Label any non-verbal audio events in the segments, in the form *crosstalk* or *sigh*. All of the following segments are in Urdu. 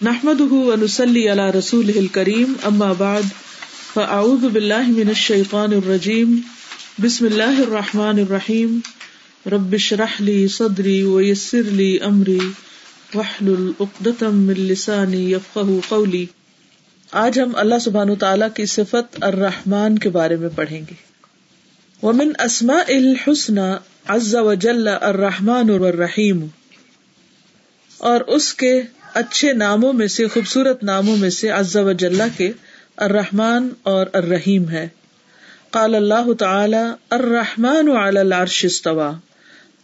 نحمد ونسلی علی رسول کریم اما بعد فاعوذ باللہ من الشیطان الرجیم بسم اللہ الرحمن الرحیم رب اشرح لی صدری ویسر لی امری واحلل عقدۃ من لسانی یفقهوا قولی آج ہم اللہ سبحانہ تعالی کی صفت الرحمن کے بارے میں پڑھیں گے. ومن اسماء الحسنى عز وجل الرحمن الرحیم اور اس کے اچھے ناموں میں سے خوبصورت ناموں میں سے عز و جل کے الرحمن اور الرحیم ہے۔ قال اللہ تعالی الرحمن علی العرش استوا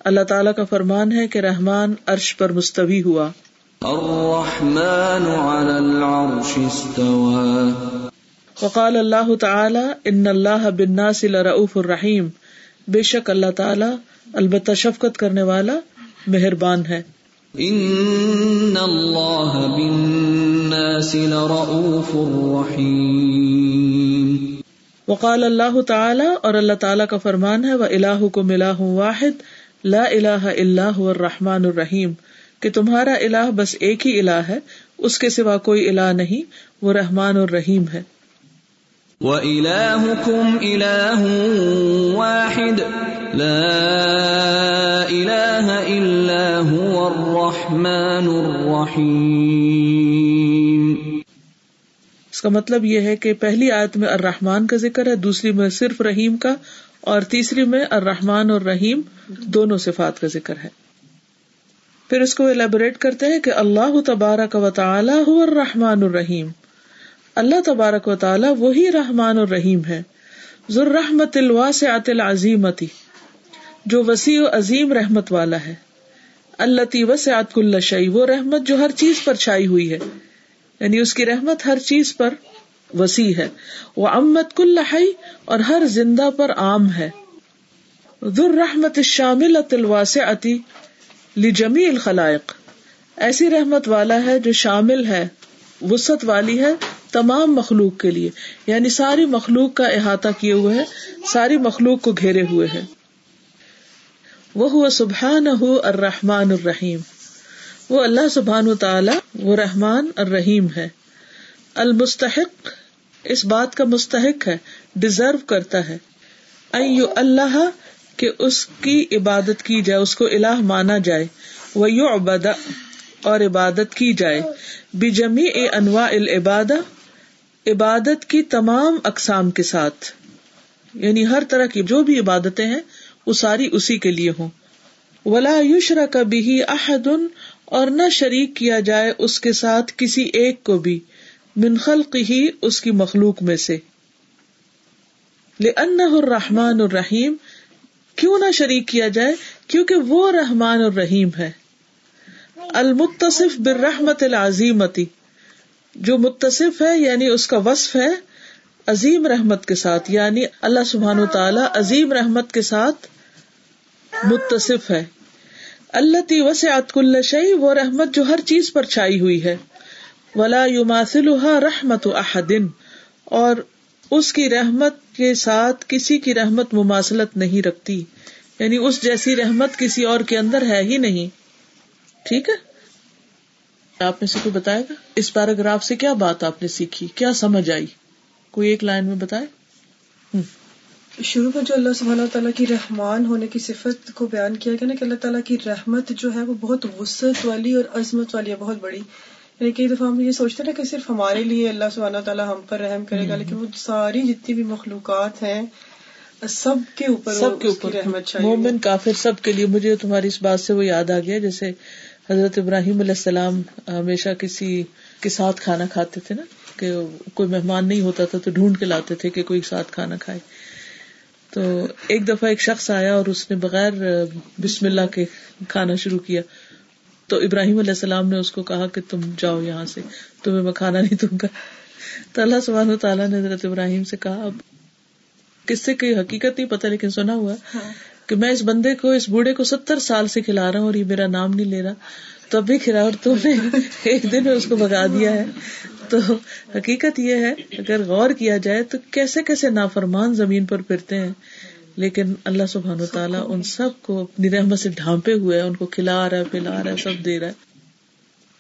اللہ تعالی کا فرمان ہے کہ رحمان عرش پر مستوی ہوا۔ الرحمن علی العرش استوا وقال اللہ تعالی ان اللہ بالناس لرؤوف الرحیم۔ بے شک اللہ تعالی البتہ شفقت کرنے والا مہربان ہے۔ ان اللہ بالناس لرؤوف رحیم وقال اللہ تعالی اور اللہ تعالی کا فرمان ہے کو ملاح واحد لا الہ الا هو الرحمن الرحیم کہ تمہارا الہ بس ایک ہی الہ ہے اس کے سوا کوئی الہ نہیں وہ رحمان اور رحیم ہے۔ وَإِلَٰهُكُمْ إِلَٰهٌ وَاحِدٌ۔ لَا إِلَٰهَ إِلَّا هُوَ الرَّحْمَٰنُ الرَّحِيمُ۔ اس کا مطلب یہ ہے کہ پہلی آیت میں الرحمن کا ذکر ہے، دوسری میں صرف رحیم کا، اور تیسری میں الرحمن اور رحیم دونوں صفات کا ذکر ہے۔ پھر اس کو ایلیبوریٹ کرتے ہیں کہ اللہ تبارک و تعالی هو الرحمن الرحیم۔ اللہ تبارک و تعالیٰ وہی رحمان اور رحیم ہے۔ ذرحمت الواسعت العظیمتی جو وسیع و عظیم رحمت والا ہے۔ اللہ تی وسعت کل شعی وہ رحمت جو ہر چیز پر چھائی ہوئی ہے۔ یعنی اس کی رحمت ہر چیز پر وسیع ہے۔ وہ امت کل حی، اور ہر زندہ پر عام ہے۔ ذر رحمت شامل الواسعتی لجمی الخلائق۔ ایسی رحمت والا ہے جو شامل ہے وسط والی ہے تمام مخلوق کے لیے۔ یعنی ساری مخلوق کا احاطہ کیے ہوئے ہے، ساری مخلوق کو گھیرے ہوئے ہے۔ وہ سبحان الرحمن الرحیم۔ وہ اللہ سبحان و تعالی وہ رحمان الرحیم ہے۔ المستحق اس بات کا مستحق ہے ڈیزرو کرتا ہے۔ اللہ کہ اس کی عبادت کی جائے، اس کو الہ مانا جائے۔ وہ یو اور عبادت کی جائے۔ بجمی انواع العبادہ عبادت کی تمام اقسام کے ساتھ۔ یعنی ہر طرح کی جو بھی عبادتیں ہیں وہ ساری اسی کے لیے ہوں۔ ولا یوشرا کبھی احدن اور نہ شریک کیا جائے اس کے ساتھ کسی ایک کو بھی منخلق ہی اس کی مخلوق میں سے۔ الرحمن الرحیم کیوں نہ شریک کیا جائے؟ کیونکہ وہ رحمان الرحیم ہے۔ المتصف بالرحمت العظیمتی جو متصف ہے یعنی اس کا وصف ہے، عظیم رحمت کے ساتھ یعنی اللہ سبحان و تعالی عظیم رحمت کے ساتھ متصف ہے۔ اللہ تی وسعت کل شعی وہ رحمت جو ہر چیز پر چھائی ہوئی ہے۔ ولا یماثلها رحمت احدن اور اس کی رحمت کے ساتھ کسی کی رحمت مماثلت نہیں رکھتی۔ یعنی اس جیسی رحمت کسی اور کے اندر ہے ہی نہیں۔ ٹھیک ہے؟ آپ میں سے کوئی بتائے گا؟ اس پیراگراف سے کیا بات آپ نے سیکھی؟ کیا سمجھ آئی؟ کوئی ایک لائن میں بتائے؟ شروع میں جو اللہ سبحانہ تعالیٰ کی رحمان ہونے کی صفت کو بیان کیا گیا نا کہ اللہ تعالیٰ کی رحمت جو ہے وہ بہت وسط والی اور عظمت والی ہے بہت بڑی۔ یعنی کئی دفعہ ہم یہ سوچتے نا کہ صرف ہمارے لیے اللہ سبحانہ تعالیٰ ہم پر رحم کرے گا لیکن وہ ساری جتنی بھی مخلوقات ہیں سب کے اوپر سب کے اوپر۔ رحمت مومن کافر سب کے لیے۔ مجھے تمہاری اس بات سے وہ یاد آ گیا جیسے حضرت ابراہیم علیہ السلام ہمیشہ کسی کے ساتھ کھانا کھاتے تھے نا کہ کوئی مہمان نہیں ہوتا تھا تو ڈھونڈ کے لاتے تھے کہ کوئی ساتھ کھانا کھائے۔ تو ایک دفعہ ایک شخص آیا اور اس نے بغیر بسم اللہ کے کھانا شروع کیا۔ تو ابراہیم علیہ السلام نے اس کو کہا کہ تم جاؤ یہاں سے تمہیں میں کھانا نہیں دوں گا۔ تو اللہ سبحانہ تعالیٰ نے حضرت ابراہیم سے کہا اب کس سے کوئی حقیقت نہیں پتا لیکن سنا ہوا ہاں۔ کہ میں اس بندے کو اس بوڑھے کو ستر سال سے کھلا رہا ہوں اور یہ میرا نام نہیں لے رہا۔ تب بھی کھلا اور تم نے ایک دن میں اس کو بگا دیا ہے۔ تو حقیقت یہ ہے، اگر غور کیا جائے تو کیسے کیسے نافرمان زمین پر پھرتے ہیں۔ لیکن اللہ سبحان و تعالیٰ ان سب کو اپنی رحمت سے ڈھانپے ہوئے ان کو کھلا رہا ہے، پلا رہا ہے، سب دے رہا ہے۔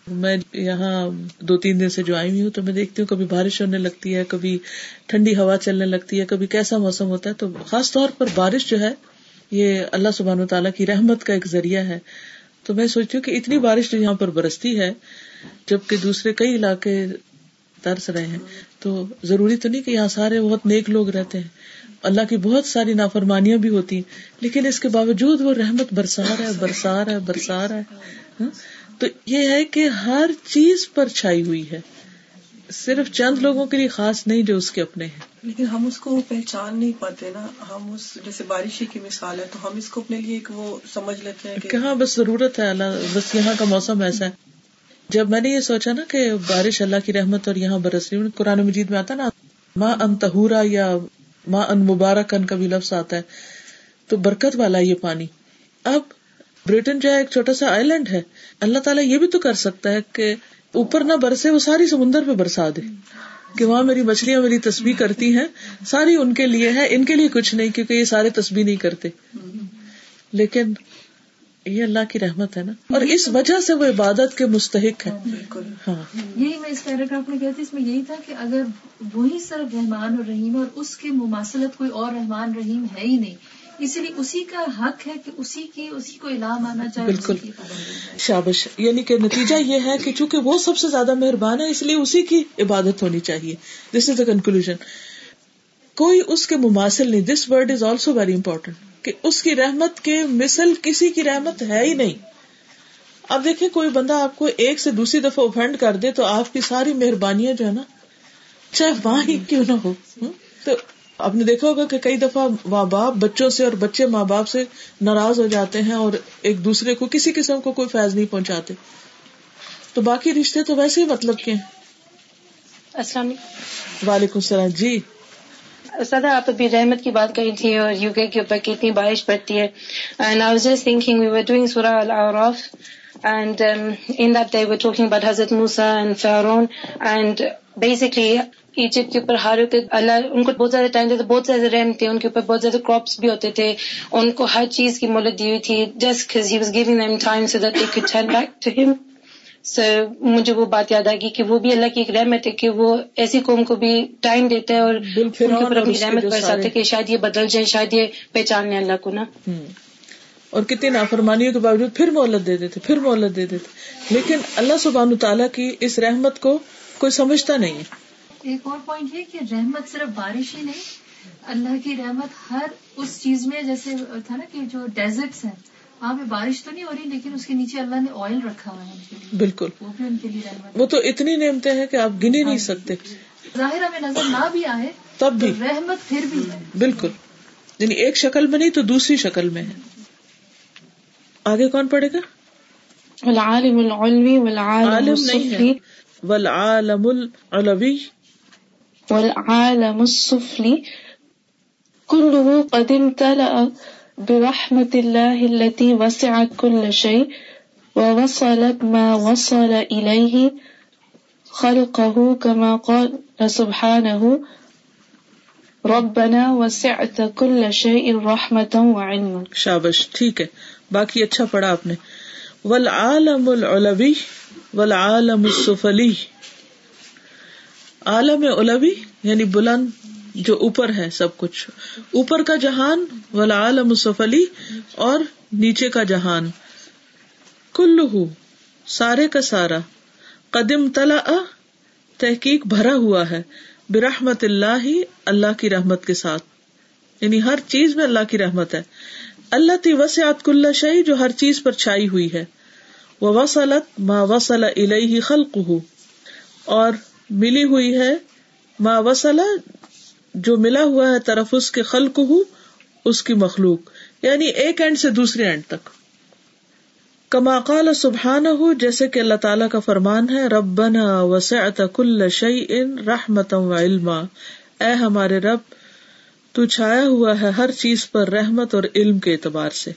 میں یہاں دو تین دن سے جو آئی ہوئی ہوں تو میں دیکھتی ہوں، کبھی بارش ہونے لگتی ہے، کبھی ٹھنڈی ہوا چلنے لگتی ہے، کبھی کیسا موسم ہوتا ہے۔ تو خاص طور پر بارش جو ہے، یہ اللہ سبحان و تعالیٰ کی رحمت کا ایک ذریعہ ہے۔ تو میں سوچتی ہوں کہ اتنی بارش جو یہاں پر برستی ہے، جبکہ دوسرے کئی علاقے ترس رہے ہیں، تو ضروری تو نہیں کہ یہاں سارے بہت نیک لوگ رہتے ہیں۔ اللہ کی بہت ساری نافرمانیاں بھی ہوتی ہیں، لیکن اس کے باوجود وہ رحمت برسار ہے برسار ہے برسار ہے۔ ہاں؟ تو یہ ہے کہ ہر چیز پر چھائی ہوئی ہے۔ صرف چند لوگوں کے لیے خاص نہیں جو اس کے اپنے ہیں۔ لیکن ہم اس کو پہچان نہیں پاتے نا۔ ہم اس جیسے بارش کی مثال ہے تو ہم اس کو اپنے لیے ایک وہ سمجھ لیتے ہیں کہ ہاں بس ضرورت ہے اللہ بس یہاں کا موسم ایسا ہے۔ جب میں نے یہ سوچا نا کہ بارش اللہ کی رحمت اور یہاں برس رہی قرآن مجید میں آتا نا ماں ان تہورا یا ماں ان مبارک ان کا بھی لفظ آتا ہے تو برکت والا یہ پانی۔ اب برٹن جو ہے ایک چھوٹا سا آئی لینڈ ہے۔ اللہ تعالیٰ یہ بھی تو کر سکتا ہے کہ اوپر نہ برسے وہ ساری سمندر پہ برسا دے۔ کہ وہاں میری مچھلیاں میری تصویر کرتی ہیں۔ ساری ان کے لیے ہے ان کے لیے کچھ نہیں کیونکہ یہ سارے تصویر نہیں کرتے۔ لیکن یہ اللہ کی رحمت ہے نا۔ اور اس وجہ سے وہ عبادت کے مستحق ہے ہاں۔ یہی میں اس پیراگراف میں کہتی اس میں یہی تھا کہ اگر وہی صرف رحمان اور رحیم اور اس کے مماثلت کوئی اور رحمان رحیم ہے ہی نہیں اسی لیے اسی کا حق ہے کہ اسی کی اسی کو علام آنا چاہیے بالکل۔ شابش یعنی کہ نتیجہ یہ ہے کہ چونکہ وہ سب سے زیادہ مہربان ہے اس لیے اسی کی عبادت ہونی چاہیے۔ دس از دا کنکلوژ کوئی اس کے مماثل نہیں۔ This word is also very important کہ اس کی رحمت کے مثل کسی کی رحمت ہے ہی نہیں۔ اب دیکھیں کوئی بندہ آپ کو ایک سے دوسری دفعہ اوفینڈ کر دے تو آپ کی ساری مہربانیاں جو ہے نا چاہے وہاں ہی کیوں نہ ہو تو آپ نے دیکھا ہوگا کہ کئی دفعہ ماں باپ بچوں سے اور بچے ماں باپ سے ناراض ہو جاتے ہیں اور ایک دوسرے کو کسی قسم کو کوئی فیض نہیں پہنچاتے۔ تو باقی رشتے تو ویسے ہی مطلب کے السلام علیکم۔ وعلیکم السلام۔ جی۔ سدا آپ ابھی رحمت کی بات کری تھی اور یو کے اوپر کتنی بارش پڑتی ہے۔ And I was just thinking we were doing سورا الاعراف and in that they were talking about حضرت موسا اینڈ فیرون اینڈ بیسکلی ایجپٹ کے اوپر ہر اللہ ان کو بہت زیادہ ٹائم دیتے بہت زیادہ رحم تھے ان کے اوپر بہت زیادہ کراپس بھی ہوتے تھے ان کو ہر چیز کی مہلت دی ہوئی تھی just he was giving them time so that they turn back to ہم سر مجھے وہ بات یاد آ گئی کہ وہ بھی اللہ کی ایک رحمت ہے کہ وہ ایسی قوم کو بھی ٹائم دیتا ہے اور ان کے اوپر اپنی رحمت برساتے کہ شاید یہ بدل جائے شاید یہ پہچان لیں اللہ کو نا اور کتنی نافرمانیوں کے باوجود پھر مہلت دے دیتے پھر مہلت دے دیتے۔ لیکن اللہ سبحان تعالیٰ کی اس رحمت کو کوئی سمجھتا نہیں ہے۔ ایک اور پوائنٹ یہ کہ رحمت صرف بارش ہی نہیں اللہ کی رحمت ہر اس چیز میں جیسے تھا نا کہ جو ڈیزرٹس ہیں وہاں پہ بارش تو نہیں ہو رہی لیکن اس کے نیچے اللہ نے آئل رکھا ہوا ہے بالکل۔ وہ بھی ان کے لیے رحمت۔ وہ تو اتنی نعمتیں ہیں کہ آپ گنے نہیں سکتے۔ ظاہر ہمیں نظر نہ بھی آئے تب بھی۔ رحمت پھر بھی ہے۔ بالکل۔ یعنی ایک شکل میں نہیں تو دوسری شکل میں ہے۔ آگے کون پڑے گا؟ والعالم العلوی والعالم السفلی والعالم العلوی۔ والعالم السفلی كله قد امتلأ برحمة الله التي وسعت كل شيء ووصلت ما وصل إليه خلقه كما قال سبحانه ربنا وسعت كل شيء رحمة وعلما. شابش، ٹھیک ہے، باقی اچھا پڑھا آپ نے۔ والعالم العلوی، والعالم السفلی۔ عالم علوی یعنی بلند جو اوپر ہے سب کچھ۔ اوپر کا جہان، والعالم السفلی، اور نیچے کا جہان۔ کلو سارے کا سارا۔ قدم تلا تحقیق بھرا ہوا ہے۔ برحمت اللہ ہی اللہ کی رحمت کے ساتھ۔ یعنی ہر چیز میں اللہ کی رحمت ہے۔ اللہ تی وسعت کل شہی جو ہر چیز پر چھائی ہوئی ہے۔ وہ وسلت ما وسل الہی خلق اور ملی ہوئی ہے، ما وسل جو ملا ہوا ہے طرف اس کے خلق ہو اس کی مخلوق یعنی ایک اینڈ سے دوسرے اینڈ تک۔ کما قال سبحان ہو جیسے کہ اللہ تعالیٰ کا فرمان ہے، ربنا وسعت کل شعی ان رحمت و علما۔ اے ہمارے رب، تو چھایا ہوا ہے ہر چیز پر رحمت اور علم کے اعتبار سے۔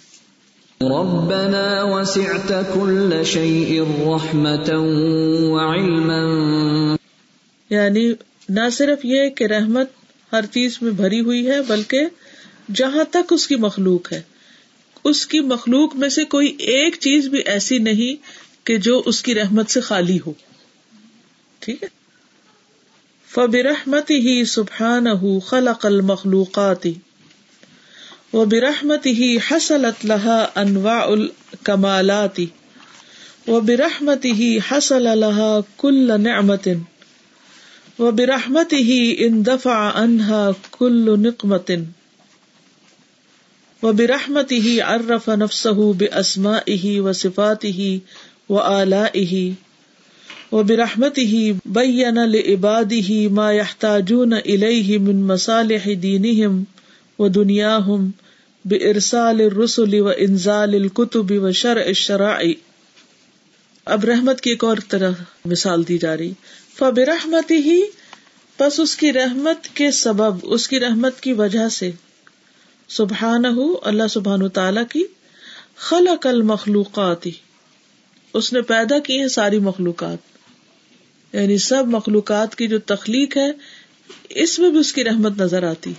ربنا وسعت كل شيء رحمة وعلما یعنی نہ صرف یہ کہ رحمت ہر چیز میں بھری ہوئی ہے، بلکہ جہاں تک اس کی مخلوق ہے۔ اس کی مخلوق میں سے کوئی ایک چیز بھی ایسی نہیں کہ جو اس کی رحمت سے خالی ہو۔ ٹھیک ہے؟ فبرحمت ہی سبحان خلق المخلوقات و برحمت ہی حسلت لہا انواع الکمالات و برحمت ہی حسل لہا کل نعمت و برحمت ہی ان دفع انہا کل نقمت و برحمت ہی ارف نفسہ بسما ہی و صفات ہی و آلہ و برحمت ہی بین لعباد ہی ما يحتاجون الیہ من مصالح دینہم و دنیاہم بارسال الرسل و انزال الکتب و شرع الشرائع. اب رحمت کی ایک اور طرح مثال دی جا رہی۔ فبرحمت ہی پس اس کی رحمت کے سبب، اس کی رحمت کی وجہ سے۔ سبحان اللہ سبحان تعالی کی خلق المخلوقات۔ اس نے پیدا کی ہے ساری مخلوقات۔ یعنی سب مخلوقات کی جو تخلیق ہے، اس میں بھی اس کی رحمت نظر آتی۔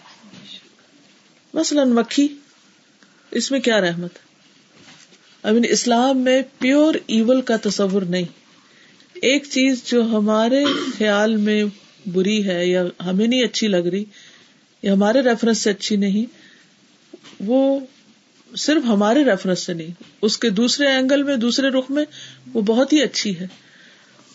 مثلاً مکھی اس میں کیا رحمت؟ اب اسلام میں پیور ایول کا تصور نہیں۔ ایک چیز جو ہمارے خیال میں بری ہے یا ہمیں نہیں اچھی لگ رہی، یا ہمارے ریفرنس سے اچھی نہیں، وہ صرف ہمارے ریفرنس سے نہیں، اس کے دوسرے اینگل میں، دوسرے رخ میں، وہ بہت ہی اچھی ہے۔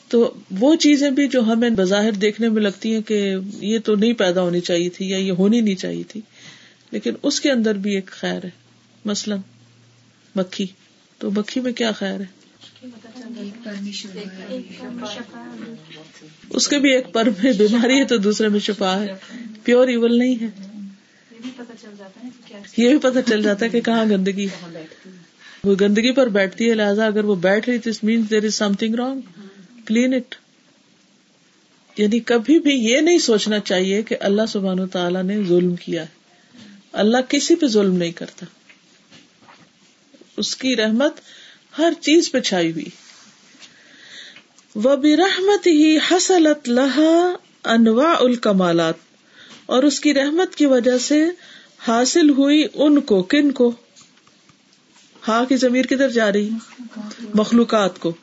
تو وہ چیزیں بھی جو ہمیں بظاہر دیکھنے میں لگتی ہیں کہ یہ تو نہیں پیدا ہونی چاہیے تھی یا یہ ہونی نہیں چاہیے تھی، لیکن اس کے اندر بھی ایک خیر ہے۔ مثلاً مکھی۔ تو مکھی میں کیا خیر ہے؟ اس کے بھی ایک پر میں بیماری ہے تو دوسرے میں شفا ہے۔ پیور ایول نہیں ہے۔ یہ بھی پتا چل جاتا ہے کہ کہاں گندگی وہ گندگی پر بیٹھتی ہے لہٰذا اگر وہ بیٹھ رہی تو means there is something wrong clean it یعنی کبھی بھی یہ نہیں سوچنا چاہیے کہ اللہ سبحان و تعالیٰ نے ظلم کیا ہے۔ اللہ کسی پہ ظلم نہیں کرتا۔ اس کی رحمت ہر چیز پہ چھائی ہوئی۔ وہ بھی رحمت ہی حسلت لہا انواع الکمالات اور اس کی رحمت کی وجہ سے حاصل ہوئی ان کو، کن کو؟ ہا کی ضمیر کدھر جا رہی؟ مخلوقات کو۔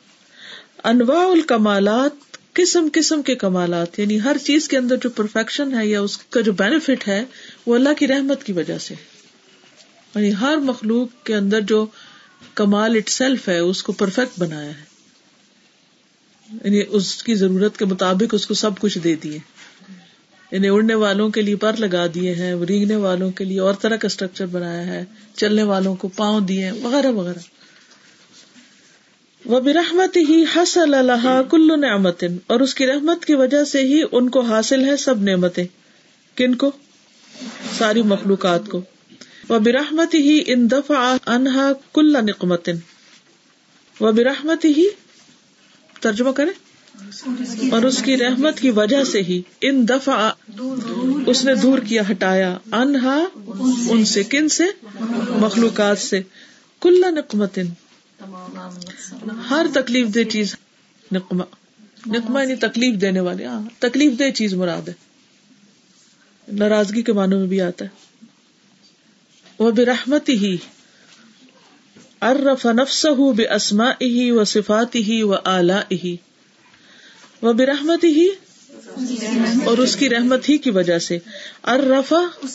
انواع الکمالات قسم قسم کے کمالات۔ یعنی ہر چیز کے اندر جو پرفیکشن ہے یا اس کا جو بینیفٹ ہے، وہ اللہ کی رحمت کی وجہ سے۔ یعنی ہر مخلوق کے اندر جو کمال اٹ سیلف ہے، اس کو پرفیکٹ بنایا ہے۔ یعنی اس کی ضرورت کے مطابق اس کو سب کچھ دے دیے۔ یعنی اڑنے والوں کے لیے پر لگا دیے ہیں، رینگنے والوں کے لیے اور طرح کا اسٹرکچر بنایا ہے، چلنے والوں کو پاؤں دیے وغیرہ وغیرہ۔ وہ برحمت ہی حسل اللہ کل نعمت اور اس کی رحمت کی وجہ سے ہی ان کو حاصل ہے سب نعمتیں۔ کن کو؟ ساری مخلوقات کو۔ وہ برحمت ہی ان دفع انہا کل نقمت وہ برحمت ہی ترجمہ کرے اور اس کی رحمت کی وجہ سے ہی ان دفع، اس نے دور کیا، ہٹایا. انہا ان سے، کن سے؟ مخلوقات سے. کل نقمت ہر تکلیف دہ چیز نقمہ. نقمہ یعنی تکلیف دینے والے ہاں تکلیف دہ چیز مراد ہے. ناراضگی کے معنوں میں بھی آتا ہے. وہ برحمت ہی ارف نفس ہُ بے اسما ہی و صفات ہی و اعلی ہی وہ برحمت ہی اور اس کی رحمت ہی کی وجہ سے ارفا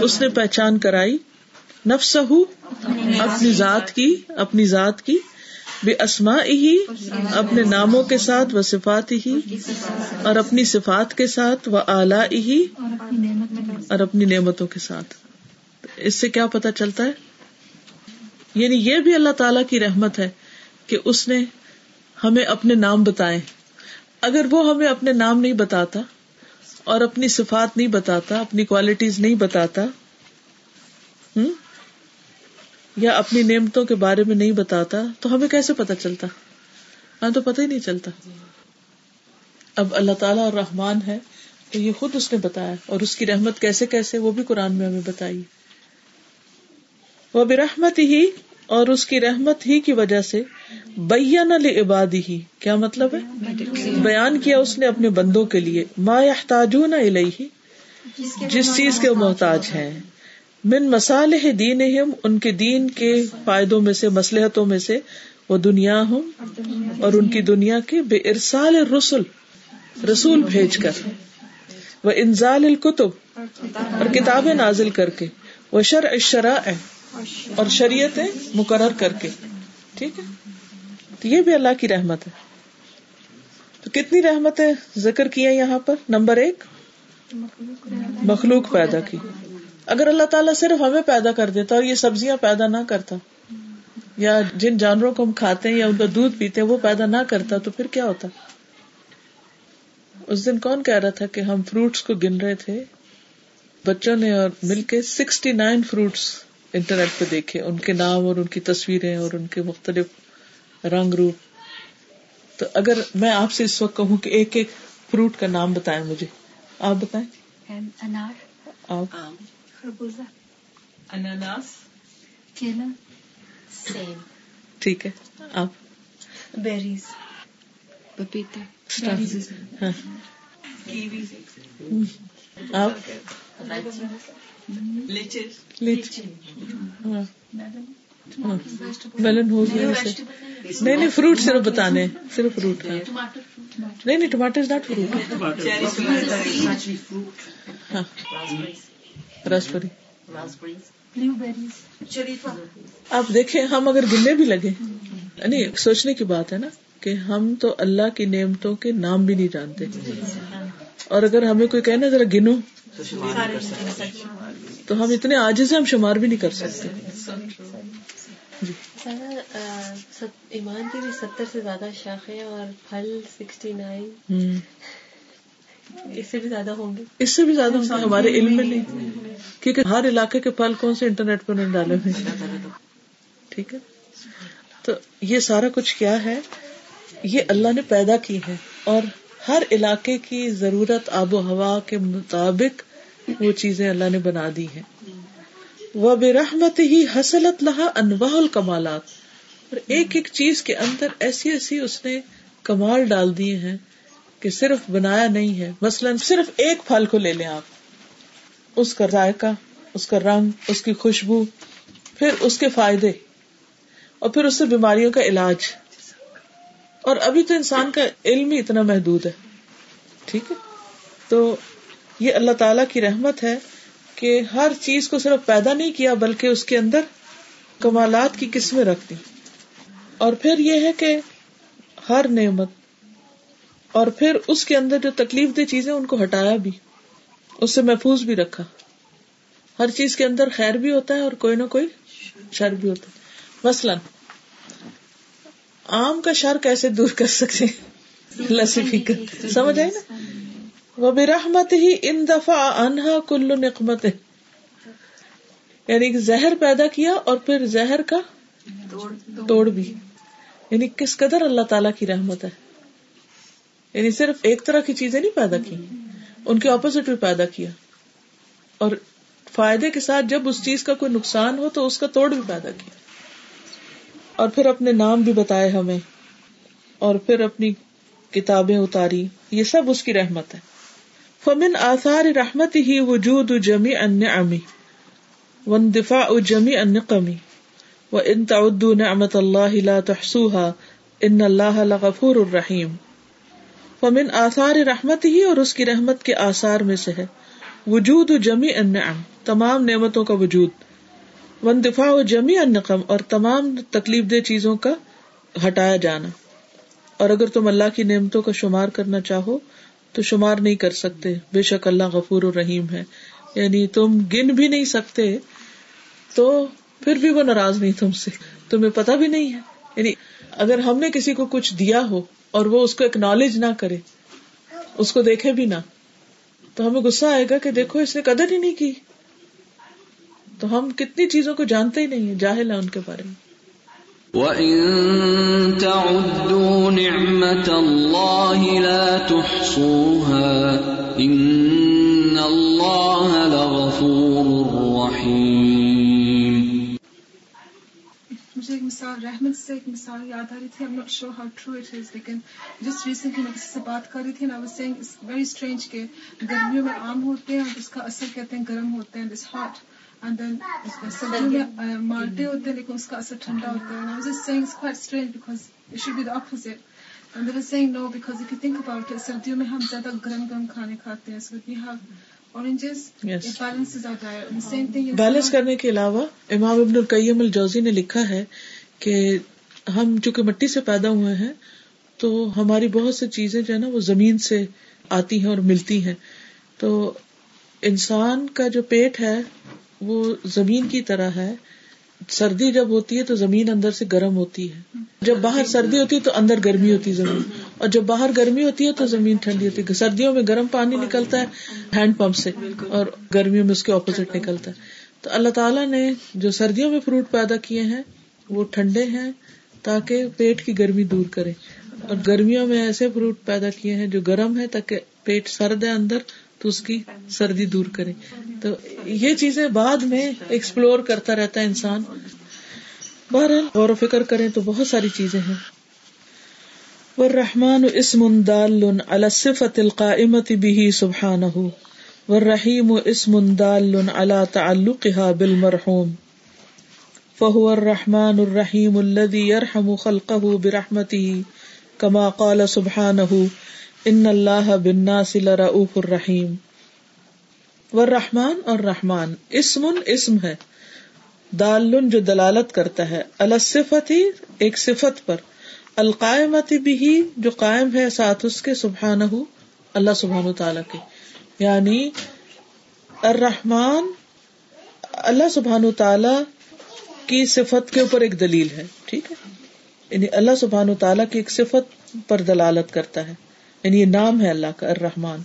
اس نے پہچان کرائی نفس اپنی ذات کی، اپنی ذات کی بے اسما ہی اپنے ناموں کے ساتھ و صفات ہی اور اپنی صفات کے ساتھ و اعلی ہی اور اپنی نعمتوں کے ساتھ۔ اس سے کیا پتا چلتا ہے؟ یعنی یہ بھی اللہ تعالی کی رحمت ہے کہ اس نے ہمیں اپنے نام بتائے۔ اگر وہ ہمیں اپنے نام نہیں بتاتا اور اپنی صفات نہیں بتاتا، اپنی کوالٹیز نہیں بتاتا ہوں یا اپنی نعمتوں کے بارے میں نہیں بتاتا، تو ہمیں کیسے پتا چلتا؟ ہاں تو پتہ ہی نہیں چلتا۔ اب اللہ تعالیٰ اور رحمان ہے تو یہ خود اس نے بتایا اور اس کی رحمت کیسے کیسے وہ بھی قرآن میں ہمیں بتائی۔ وہ بھی رحمت ہی اور اس کی رحمت ہی کی وجہ سے بیان عبادی ہی کیا مطلب ہے؟ بیان کیا اس نے اپنے بندوں کے لیے۔ ما یحتاجون الیہ جس چیز کے محتاج ہیں۔ من مسالح دین ان کے دین کے فائدوں میں سے مسلحتوں میں سے۔ وہ دنیا ہوں اور ان کی دنیا کے بے ارسال رسول رسول بھیج کر۔ وہ انزال الکتب اور کتابیں نازل کر کے۔ وہ شرع الشرائع اور شریعتیں مقرر کر کے۔ ٹھیک ہے؟ تو یہ بھی اللہ کی رحمت ہے۔ تو کتنی رحمتیں ذکر کیا یہاں پر؟ نمبر ایک، مخلوق پیدا کی۔ اگر اللہ تعالیٰ صرف ہمیں پیدا کر دیتا اور یہ سبزیاں پیدا نہ کرتا، یا جن جانوروں کو ہم کھاتے ہیں یا ان کا دودھ پیتے ہیں وہ پیدا نہ کرتا، تو پھر کیا ہوتا؟ اس دن کون کہہ رہا تھا کہ ہم فروٹس کو گن رہے تھے؟ بچوں نے اور مل کے سکسٹی نائن فروٹس انٹرنیٹ پہ دیکھے ان کے نام اور ان کی تصویریں اور ان کے مختلف رنگ روپ۔ تو اگر میں آپ سے اس وقت کہوں کہ ایک ایک فروٹ کا نام بتائیں مجھے۔ آپ بتائیں۔ انار آپ۔ خربوزہ۔ اناناس۔ کیلا۔ سیم۔ ٹھیک ہے آپ۔ بیریز۔ پپیتا۔ ہاں۔ آپ۔ میلن ہو گیا نہیں نہیں فروٹ صرف بتانے صرف فروٹ ہاں۔ نہیں نہیں ٹماٹر ناٹ فروٹ راسپری آپ دیکھیں ہم اگر گننے بھی لگے نہیں سوچنے کی بات ہے نا کہ ہم تو اللہ کی نعمتوں کے نام بھی نہیں جانتے۔ اور اگر ہمیں کوئی کہنا ذرا گنو۔ تو ہم اتنے آجز ہیں ہم شمار بھی نہیں کر سکتے۔ سارا ایمان کی بھی ستر سے زیادہ شاخیں اور پھل سکسٹی نائن ہوں۔ اس سے بھی زیادہ ہوں گے۔ اس سے بھی زیادہ ہم کو ہمارے علم میں نہیں۔ کیونکہ ہر علاقے کے پھل کون سے انٹرنیٹ پر نے ڈالے ہوئے ٹھیک ہے۔ تو یہ سارا کچھ کیا ہے؟ یہ اللہ نے پیدا کی ہے اور ہر علاقے کی ضرورت آب و ہوا کے مطابق وہ چیزیں اللہ نے بنا دی ہیں۔ وہ بے رحمت ہی حسلت لہا انواع الکمالات۔ اور ایک ایک چیز کے اندر ایسی ایسی اس نے کمال ڈال دیے ہیں کہ صرف بنایا نہیں ہے۔ مثلاً صرف ایک پھل کو لے لیں آپ۔ اس کا ذائقہ، اس کا رنگ، اس کی خوشبو، پھر اس کے فائدے، اور پھر اس سے بیماریوں کا علاج۔ اور ابھی تو انسان کا علم ہی اتنا محدود ہے۔ ٹھیک ہے؟ تو یہ اللہ تعالی کی رحمت ہے کہ ہر چیز کو صرف پیدا نہیں کیا بلکہ اس کے اندر کمالات کی قسمیں رکھ دی۔ اور پھر یہ ہے کہ ہر نعمت اور پھر اس کے اندر جو تکلیف دہ چیزیں ان کو ہٹایا بھی، اس سے محفوظ بھی رکھا۔ ہر چیز کے اندر خیر بھی ہوتا ہے اور کوئی نہ کوئی شر بھی ہوتا ہے۔ مثلاً، آم کا شر کیسے دور کر سکتے لسی پی کر سمجھ آئے نا؟ وہ برحمت ہی ان دفعہ انہا کلو نقمت یعنی زہر پیدا کیا اور پھر زہر کا توڑ بھی. یعنی کس قدر اللہ تعالی کی رحمت ہے. یعنی صرف ایک طرح کی چیزیں نہیں پیدا کی، ان کے اپوزٹ بھی پیدا کیا. اور فائدے کے ساتھ جب اس چیز کا کوئی نقصان ہو تو اس کا توڑ بھی پیدا کیا. اور پھر اپنے نام بھی بتائے ہمیں، اور پھر اپنی کتابیں اتاری. یہ سب اس کی رحمت ہے. فمن آثار رحمت ہی وجود جمی ان امی ون دفاع جمی ان قمی و ان تعدو نعمت اللہ لا تحسوها ان اللہ لغفور الرحیم فمن آثار رحمت ہی اور اس کی رحمت کے آثار میں سے ہے، وجود جمی النعم، تمام نعمتوں کا وجود ون دفاع جمی النقم اور تمام تکلیف دہ چیزوں کا ہٹایا جانا۔ اور اگر تم اللہ کی نعمتوں کا شمار کرنا چاہو تو شمار نہیں کر سکتے۔ بے شک اللہ غفور الرحیم ہے۔ یعنی تم گن بھی نہیں سکتے، تو پھر بھی وہ ناراض نہیں تم سے۔ تمہیں پتا بھی نہیں ہے۔ یعنی اگر ہم نے کسی کو کچھ دیا ہو اور وہ اس کو اکنالج نہ کرے، اس کو دیکھے بھی نہ، تو ہمیں غصہ آئے گا کہ دیکھو اس نے قدر ہی نہیں کی۔ تو ہم کتنی چیزوں کو جانتے ہی نہیں ہیں، جاہل ہیں ان کے بارے میں۔ وَإِن تَعُدُّوا نِعْمَةَ اللَّهِ لَا تُحْصُوهَا إِنَّ اللَّهَ لَغَفُورٌ رَّحِيمٌ مجھے ایک مثال، رحمت سے ایک مثال یاد آ رہی تھی not sure how true it is لیکن جسٹ ریسنٹلی میں کسی سے بات کر رہی تھی نا ویری اسٹرینج کہ گرمیوں میں آم ہوتے ہیں اور اس کا اثر کہتے ہیں گرم ہوتے ہیں دس ہاٹ And then ہوتے ہیں لیکن اس کا اثر ٹھنڈا ہوتا ہے. سردیوں میں ہم زیادہ گرم گرم کھانے کھاتے ہیں. کرنے کے علاوہ امام ابن القیم الجوزی نے لکھا ہے کہ ہم چونکہ مٹی سے پیدا ہوئے ہیں تو ہماری بہت سی چیزیں جو ہے نا وہ زمین سے آتی ہیں اور ملتی ہیں تو انسان کا جو پیٹ ہے وہ زمین کی طرح ہے۔ سردی جب ہوتی ہے تو زمین اندر سے گرم ہوتی ہے۔ جب باہر سردی ہوتی ہے تو اندر گرمی ہوتی ہے زمین۔ اور جب باہر گرمی ہوتی ہے تو زمین ٹھنڈی ہوتی ہے۔ سردیوں میں گرم پانی نکلتا ہے ہینڈ پمپ سے اور گرمیوں میں اس کے اپوزٹ نکلتا ہے۔ تو اللہ تعالیٰ نے جو سردیوں میں فروٹ پیدا کیے ہیں، وہ ٹھنڈے ہیں تاکہ پیٹ کی گرمی دور کرے۔ اور گرمیوں میں ایسے فروٹ پیدا کیے ہیں جو گرم ہے تاکہ پیٹ سرد ہے اندر تو اس کی سردی دور کرے۔ تو یہ چیزیں بعد میں ایکسپلور کرتا رہتا ہے انسان۔ بہرحال غور و فکر کریں تو بہت ساری چیزیں ہیں۔ رحمان اسم دال على الصفة سبحان به سبحانه۔ والرحيم اسم دال اللہ تعلق بل مرحوم فہو الرحمن الرحیم الدی ارحم خلق برحمتی کما قال سبحانه، إن الله بالناس لرؤوف الرحيم والرحمن اور رحمان، اسم اسم ہے۔ دالن جو دلالت کرتا ہے الصفتی، ایک صفت پر۔ القائمتی بھی جو قائم ہے ساتھ اس کے، سبحانہ، اللہ سبحانہ تعالی کے۔ یعنی الرحمن، اللہ سبحانہ تعالی کی صفت کے اوپر ایک دلیل ہے، ٹھیک ہے؟ یعنی اللہ سبحان تعالیٰ کی ایک صفت پر دلالت کرتا ہے۔ یعنی یہ نام ہے اللہ کا، الرحمن۔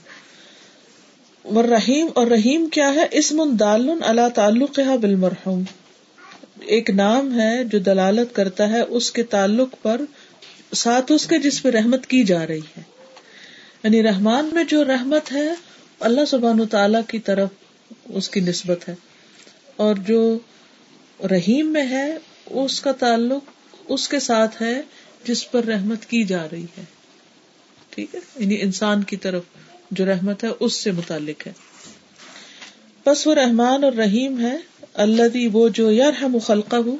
والرحیم اور رحیم کیا ہے؟ اسم دال اللہ تعلق بالمرحوم۔ ایک نام ہے جو دلالت کرتا ہے اس کے تعلق پر، ساتھ اس کے جس پہ رحمت کی جا رہی ہے۔ یعنی رحمان میں جو رحمت ہے، اللہ سبحان تعالیٰ کی طرف اس کی نسبت ہے۔ اور جو رحیم میں ہے، اس کا تعلق اس کے ساتھ ہے جس پر رحمت کی جا رہی ہے۔ ٹھیک ہے؟ یعنی انسان کی طرف۔ جو رحمت ہے اس سے متعلق ہے۔ بس وہ رحمان اور رحیم ہے اللہ وہ جو یار خلقہ ہو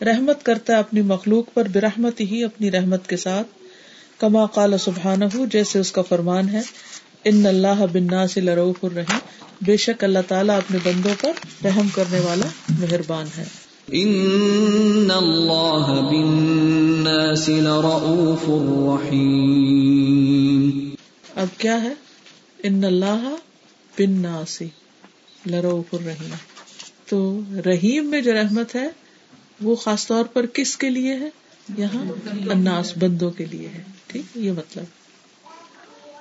رحمت کرتا ہے اپنی مخلوق پر برحمت ہی اپنی رحمت کے ساتھ۔ کما قال سبحان ہو جیسے اس کا فرمان ہے ان اللہ بننا سے لروف الرحیم بے شک اللہ تعالیٰ اپنے بندوں پر رحم کرنے والا مہربان ہے۔ ان اللہ بالناس لرؤوف رحیم اب کیا ہے؟ ان اللہ بن بالناس لروف الرحیم تو رحیم میں جو رحمت ہے، وہ خاص طور پر کس کے لیے ہے؟ یہاں الناس بندوں کے لیے ہے، ٹھیک؟ یہ مطلب۔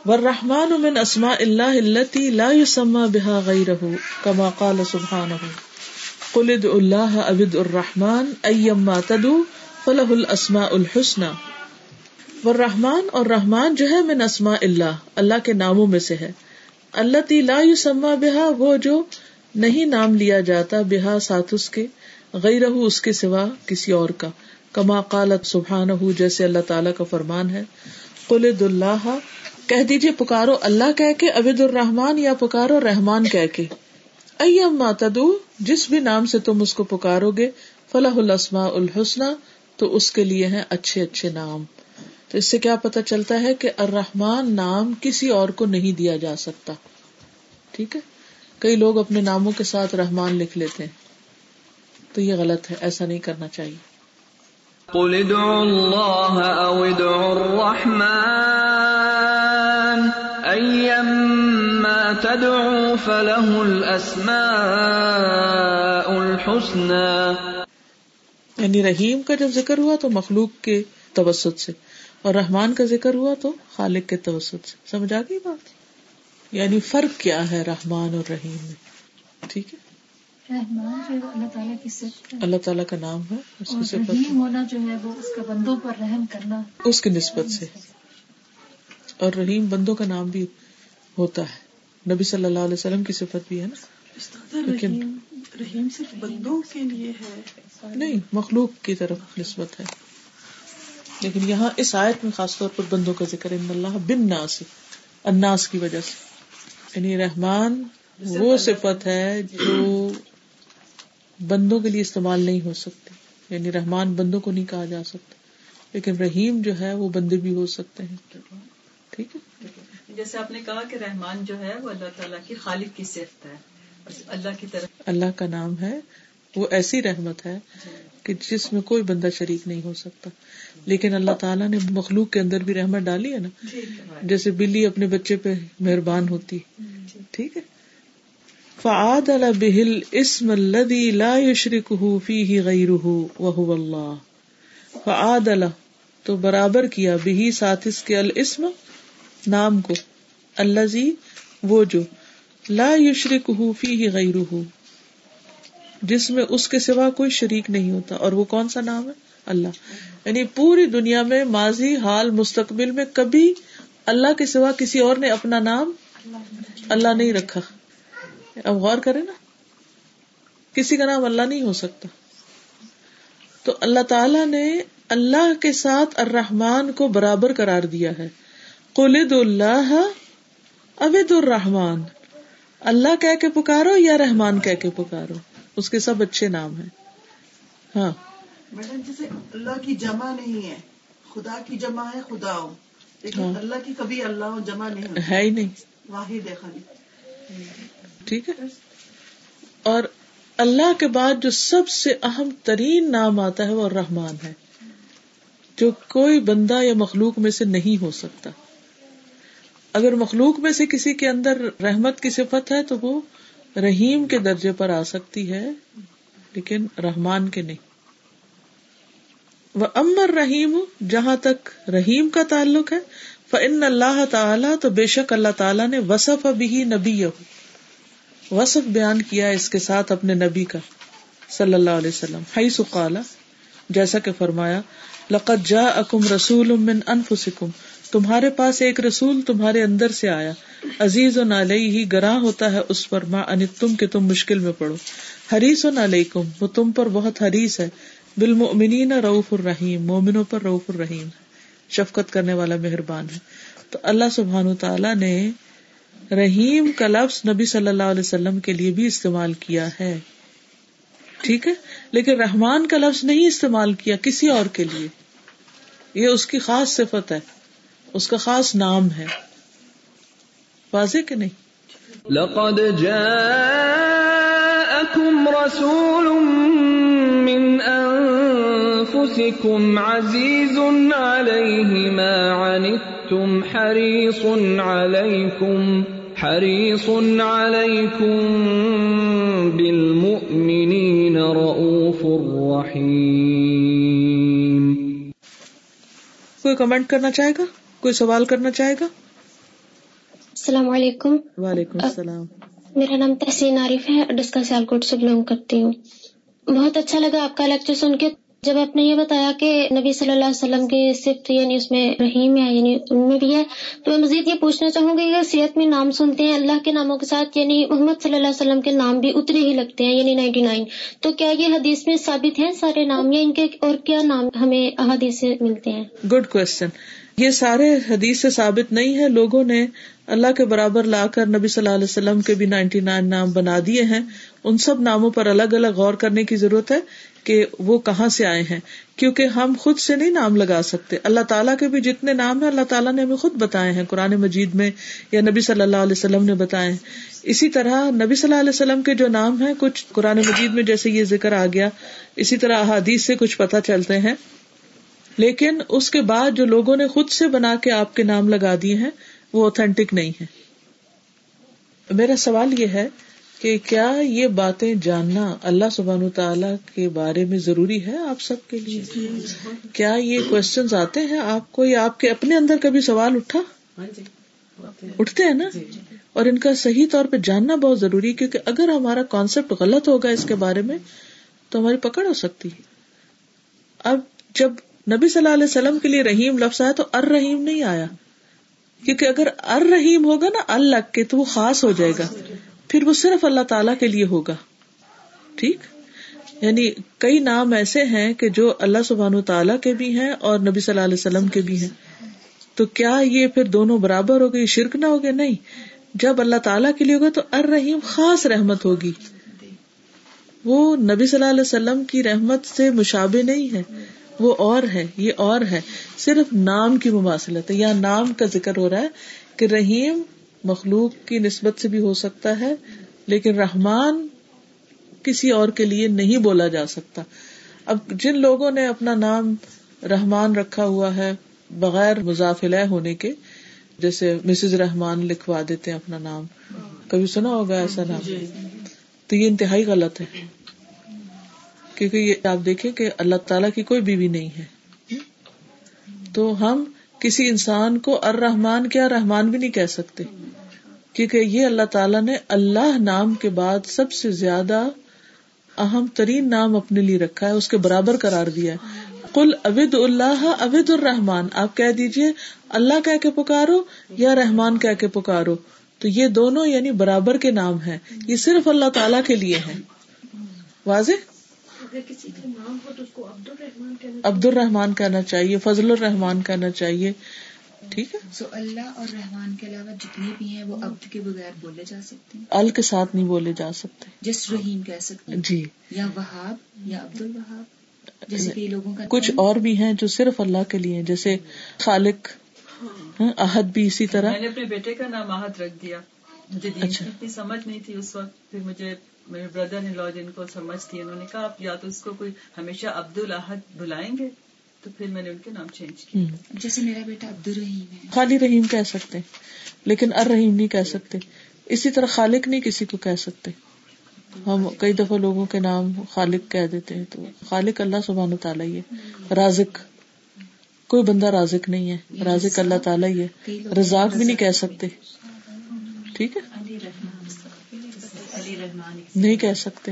والرحمن من اسماء اللہ التي لا يسمى بها غيره، كما قال سبحانه۔ قل ادعوا الله او ادعوا الرحمن ايما تدعوا فله الاسماء الحسنى۔ والرحمن، اور رحمان جو ہے من اسماء اللہ اللہ کے ناموں میں سے ہے۔ التي لا يسمى بها وہ جو نہیں نام لیا جاتا بها ساتھ اس کے غیرہ اس کے سوا کسی اور کا۔ کما قالت سبحانہ جیسے اللہ تعالیٰ کا فرمان ہے۔ قل اللہ، کہہ دیجیے پکارو اللہ کہہ کے عبد الرحمان یا پکارو رحمان کہہ کے۔ ایم تدو جس بھی نام سے تم اس کو پکارو گے فلاح الاسماء الحسنہ تو اس کے لیے ہیں اچھے اچھے نام۔ تو اس سے کیا پتا چلتا ہے کہ الرحمان نام کسی اور کو نہیں دیا جا سکتا۔ ٹھیک ہے؟ کئی لوگ اپنے ناموں کے ساتھ رحمان لکھ لیتے ہیں۔ تو یہ غلط ہے ایسا نہیں کرنا چاہیے۔ قل ادعوا الله او ادعوا الرحمن۔ ايما تدعوا فله الاسماء الحسنى۔ یعنی رحیم کا جب ذکر ہوا تو مخلوق کے توسط سے۔ اور رحمان کا ذکر ہوا تو خالق کے توسط سے۔ سمجھ آ گئی بات؟ یعنی فرق کیا ہے رحمان اور رحیم میں؟ ٹھیک ہے؟ رحمان جو اللہ تعالیٰ کی صفت ہے۔ اللہ تعالیٰ کا نام ہے اس کی صفت رحیم ہونا جو ہے وہ اس کا بندوں پر رحم کرنا۔ اس کی نسبت سے۔ اور رحیم بندوں کا نام بھی ہوتا ہے۔ نبی صلی اللہ علیہ وسلم کی صفت بھی ہے نا؟ رحیم رحیم صرف بندوں کے لیے ہے۔ نہیں مخلوق کی طرف نسبت ہے۔ لیکن یہاں اس آیت میں خاص طور پر بندوں کا ذکر ہے ان اللہ بن ناس اناس کی وجہ سے۔ یعنی رحمان وہ صفت ہے جو بندوں کے لیے استعمال نہیں ہو سکتی یعنی رحمان بندوں کو نہیں کہا جا سکتا لیکن رحیم جو ہے وہ بندے بھی ہو سکتے ہیں۔ ٹھیک ہے؟ جیسے آپ نے کہا کہ رحمان جو ہے وہ اللہ تعالیٰ کی خالق کی صفت ہے اللہ کی طرف اللہ کا نام ہے وہ ایسی رحمت ہے کہ جس میں کوئی بندہ شریک نہیں ہو سکتا۔ لیکن اللہ تعالیٰ نے مخلوق کے اندر بھی رحمت ڈالی ہے نا۔ جیسے بلی اپنے بچے پہ مہربان ہوتی۔ ٹھیک ہے۔ فعاد بہل اسم الذي لا يشركه فيه غيره وهو اللہ۔ فعاد اللہ تو برابر کیا بہی ساتھ اس کے الاسم نام کو۔ الذي وہ جو لا يشركه فيه غيره جس میں اس کے سوا کوئی شریک نہیں ہوتا۔ اور وہ کون سا نام ہے؟ اللہ۔ یعنی پوری دنیا میں ماضی، حال، مستقبل میں کبھی اللہ کے سوا کسی اور نے اپنا نام اللہ نہیں رکھا۔ اب غور کرے نا۔ کسی کا نام اللہ نہیں ہو سکتا۔ تو اللہ تعالی نے اللہ کے ساتھ الرحمان کو برابر قرار دیا ہے۔ قلد اللہ ابد الرحمان اللہ کہہ کے پکارو یا رحمان کہہ کے پکارو؟ اس کے سب اچھے نام ہیں۔ ہاں۔ میڈم جیسے اللہ کی جمع نہیں ہے خدا کی جمع ہے خدا ہو۔ لیکن ہاں۔ اللہ کی کبھی اللہ جمع نہیں ہے ہی نہیں۔ واحد ہے خالی۔ ٹھیک ہے۔ اور اللہ کے بعد جو سب سے اہم ترین نام آتا ہے وہ رحمان ہے۔ جو کوئی بندہ یا مخلوق میں سے نہیں ہو سکتا۔ اگر مخلوق میں سے کسی کے اندر رحمت کی صفت ہے تو وہ رحیم کے درجے پر آ سکتی ہے، لیکن رحمان کے نہیں۔ وہ امر رحیم جہاں تک رحیم کا تعلق ہے فن اللہ تعالیٰ تو بے شک اللہ تعالیٰ نے وصف ابھی نبی وصف بیان کیا اس کے ساتھ اپنے نبی کا، صلی اللہ علیہ وسلم۔ ہائی سکالا جیسا کہ فرمایا لقت جا اکم رسول من انفسکم تمہارے پاس ایک رسول تمہارے اندر سے آیا۔ عزیز و نالی ہی گراہ ہوتا ہے اس پر ماں ان تم کے تم مشکل میں پڑو۔ حریص و نالیکم وہ تم پر بہت حریص ہے۔ بالمؤمنین رعوف الرحیم، مومنوں پر رعوف الرحیم۔ شفقت کرنے والا مہربان ہے۔ تو اللہ سبحان تعالیٰ نے رحیم کا لفظ نبی صلی اللہ علیہ وسلم کے لیے بھی استعمال کیا ہے۔ ٹھیک ہے؟ لیکن رحمان کا لفظ نہیں استعمال کیا کسی اور کے لیے۔ یہ اس کی خاص صفت ہے۔ اس کا خاص نام ہے۔ واضح کہ نہیں؟ لقد جاءكم رسول من أنفسكم عزيز عليه ما عنتم حريص عليكم حريص عليكم بالمؤمنين رؤوف رحيم کوئی کمنٹ کرنا چاہے گا؟ کوئی سوال کرنا چاہے گا؟ السلام علیکم۔ وعلیکم السلام۔ میرا نام تحسین عارف ہے ڈسکا سیالکوٹ سے بلونگ کرتی ہوں۔ بہت اچھا لگا آپ کا لیکچر سن کے۔ جب آپ نے یہ بتایا کہ نبی صلی اللہ علیہ وسلم کی صفت یعنی اس میں رحیم ہے یعنی ان میں بھی ہے تو میں مزید یہ پوچھنا چاہوں گی کہ سیرت میں نام سنتے ہیں اللہ کے ناموں کے ساتھ یعنی محمد صلی اللہ علیہ وسلم کے نام بھی اترے ہی لگتے ہیں یعنی نائنٹی نائن تو کیا یہ حدیث میں ثابت ہیں سارے نام یا ان کے اور کیا نام ہمیں احادیث سے ملتے ہیں؟ گڈ کوشچن یہ سارے حدیث سے ثابت نہیں ہے۔ لوگوں نے اللہ کے برابر لا کر نبی صلی اللہ علیہ وسلم کے بھی نائنٹی نائن نام بنا دیے ہیں۔ ان سب ناموں پر الگ الگ غور کرنے کی ضرورت ہے کہ وہ کہاں سے آئے ہیں۔ کیونکہ ہم خود سے نہیں نام لگا سکتے۔ اللہ تعالیٰ کے بھی جتنے نام ہیں، اللہ تعالیٰ نے ہمیں خود بتائے ہیں۔ قرآن مجید میں یا نبی صلی اللہ علیہ وسلم نے بتائے ہیں۔ اسی طرح نبی صلی اللہ علیہ وسلم کے جو نام ہیں، کچھ قرآن مجید میں جیسے یہ ذکر آ گیا، اسی طرح احادیث سے کچھ پتہ چلتے ہیں۔ لیکن اس کے بعد جو لوگوں نے خود سے بنا کے آپ کے نام لگا دیے ہیں، وہ اوتھینٹک نہیں ہے میرا سوال یہ ہے کہ کیا یہ باتیں جاننا اللہ سبحان تعالی کے بارے میں ضروری ہے آپ سب کے لیے؟ کیا یہ کوشچنز آتے ہیں آپ کو یا آپ کے اپنے اندر کبھی سوال اٹھا؟ اٹھتے ہیں نا؟ اور ان کا صحیح طور پہ جاننا بہت ضروری ہے، کیونکہ اگر ہمارا کانسیپٹ غلط ہوگا اس کے بارے میں تو ہماری پکڑ ہو سکتی ہے۔ اب جب نبی صلی اللہ علیہ وسلم کے لیے رحیم لفظ آیا تو ار رحیم نہیں آیا۔ کیونکہ اگر ار رحیم ہوگا نا الگ کے تو وہ خاص ہو جائے گا۔ پھر وہ صرف اللہ تعالی کے لیے ہوگا۔ ٹھیک؟ یعنی کئی نام ایسے ہیں کہ جو اللہ سبحان تعالیٰ کے بھی ہیں اور نبی صلی اللہ علیہ وسلم کے بھی ہیں۔ تو کیا یہ پھر دونوں برابر ہو گئی شرک نہ ہوگے نہیں۔ جب اللہ تعالیٰ کے لیے ہوگا تو ار رحیم خاص رحمت ہوگی۔ وہ نبی صلی اللہ علیہ وسلم کی رحمت سے مشابہ نہیں ہے۔ وہ اور ہے یہ اور ہے. صرف نام کی مماثلت ہے. یا نام کا ذکر ہو رہا ہے کہ رحیم مخلوق کی نسبت سے بھی ہو سکتا ہے لیکن رحمان کسی اور کے لیے نہیں بولا جا سکتا۔ اب جن لوگوں نے اپنا نام رحمان رکھا ہوا ہے بغیر مضافل ہونے کے جیسے مسز رحمان لکھوا دیتے ہیں اپنا نام۔ کبھی سنا ہوگا ایسا نام؟ تو یہ انتہائی غلط ہے۔ کیونکہ یہ آپ دیکھیں کہ اللہ تعالیٰ کی کوئی بیوی نہیں ہے۔ تو ہم کسی انسان کو ارحمان کیا رحمان بھی نہیں کہہ سکتے۔ کیونکہ یہ اللہ تعالیٰ نے اللہ نام کے بعد سب سے زیادہ اہم ترین نام اپنے لیے رکھا ہے، اس کے برابر قرار دیا ہے۔ کل ابد اللہ ابد الرحمان آپ کہہ دیجیے اللہ کہہ کے پکارو یا رحمان کہہ کے پکارو۔ تو یہ دونوں یعنی برابر کے نام ہے یہ صرف اللہ تعالیٰ کے لیے ہے واضح؟ عبد الرحمان کہنا چاہیے۔ فضل الرحمان کہنا چاہیے۔ ٹھیک ہے؟ سو اللہ اور رحمان کے علاوہ جتنے بھی ہیں وہ عبد کے بغیر بولے جا سکتے ہیں۔ ال کے ساتھ نہیں بولے جا سکتے۔ جس رحیم کہہ سکتے جی۔ یا وہاب یا عبد الوہاب جیسے کہ لوگوں کا کچھ اور بھی ہیں جو صرف اللہ کے لیے جیسے خالق عہد بھی اسی طرح۔ میں نے اپنے بیٹے کا نام عہد رکھ دیا۔ مجھے کی اتنی سمجھ نہیں تھی اس وقت پھر مجھے میرے بردر ان لا جن کو سمجھ تھی انہوں نے کہا آپ یا تو اس کو کوئی ہمیشہ عبد الحد بلائیں گے؟ تو پھر میں نے ان کے نام چینج کیا جیسے میرا بیٹا عبد الرحیم ہے۔ خالی رحیم کہہ سکتے لیکن ار رحیم نہیں کہہ سکتے۔ اسی طرح خالق نہیں کسی کو کہہ سکتے۔ ہم کئی دفعہ لوگوں کے نام خالق کہہ دیتے ہیں تو خالق اللہ سبحان تعالیٰ ہی ہے۔ رازق کوئی بندہ رازق نہیں ہے۔ رازق اللہ تعالیٰ ہی ہے۔ رزاق بھی نہیں کہہ سکتے۔ ٹھیک ہے؟ نہیں کہہ سکتے۔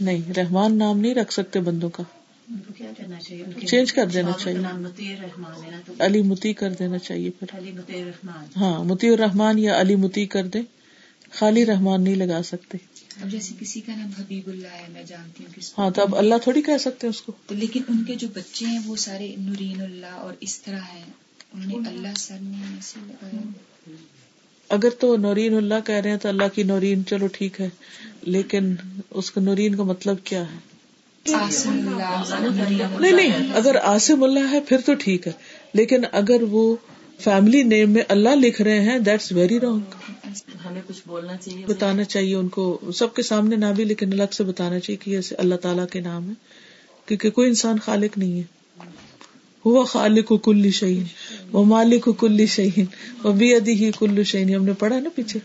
نہیں رحمان نام نہیں رکھ سکتے بندوں کا۔ چینج کر دینا چاہیے۔ علی متی کر دینا چاہیے پھر۔ ہاں متی الرحمان یا علی متی کر دے خالی رحمان نہیں لگا سکتے۔ اب جیسے کسی کا نام حبیب اللہ ہے میں جانتی ہوں کس ہاں تو اب اللہ تھوڑی کہہ سکتے اس کو۔ تو لیکن ان کے جو بچے ہیں وہ سارے نورین اللہ اور اس طرح ہیں۔ انہوں نے اللہ سر نے اگر تو نورین اللہ کہہ رہے ہیں تو اللہ کی نورین چلو ٹھیک ہے لیکن اس کا نورین کا مطلب کیا ہے؟ نہیں نہیں اگر آصم اللہ ہے پھر تو ٹھیک ہے لیکن اگر وہ فیملی نیم میں اللہ لکھ رہے ہیں دیٹس ویری رانگ ہمیں کچھ بولنا چاہیے۔ بتانا چاہیے ان کو سب کے سامنے نہ بھی لیکن الگ سے بتانا چاہیے کہ یہ اللہ تعالیٰ کے نام ہے کیونکہ کوئی انسان خالق نہیں ہے۔ وہ خالق کل شہین وہ مالک کل شہین وہ بھی ادی ہی کل شہین ہم نے پڑھا نا پیچھے؟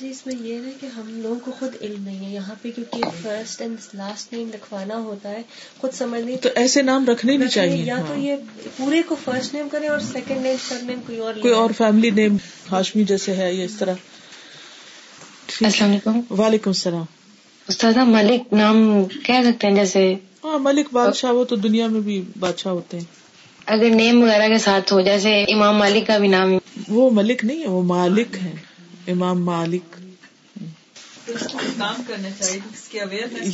جی اس میں یہ ہے کہ ہم لوگوں کو خود علم نہیں ہے یہاں پہ کیونکہ فرسٹ اینڈ لاسٹ نیم لکھوانا ہوتا ہے خود سمجھ نہیں تو ایسے نام رکھنے نہیں چاہیے یا تو یہ پورے کو فرسٹ نیم کرے اور سیکنڈ نیم سر نیم کوئی اور کوئی اور فیملی نیم ہاشمی جیسے ہے یا اس طرح۔ السلام علیکم۔ وعلیکم السلام۔ استاد ملک نام کہہ سکتے ہیں؟ جیسے ہاں ملک بادشاہ وہ تو دنیا میں بھی بادشاہ ہوتے ہیں۔ اگر نیم وغیرہ کے ساتھ ہو جیسے امام مالک کا بھی نام وہ ملک نہیں ہے وہ مالک ہے امام مالک۔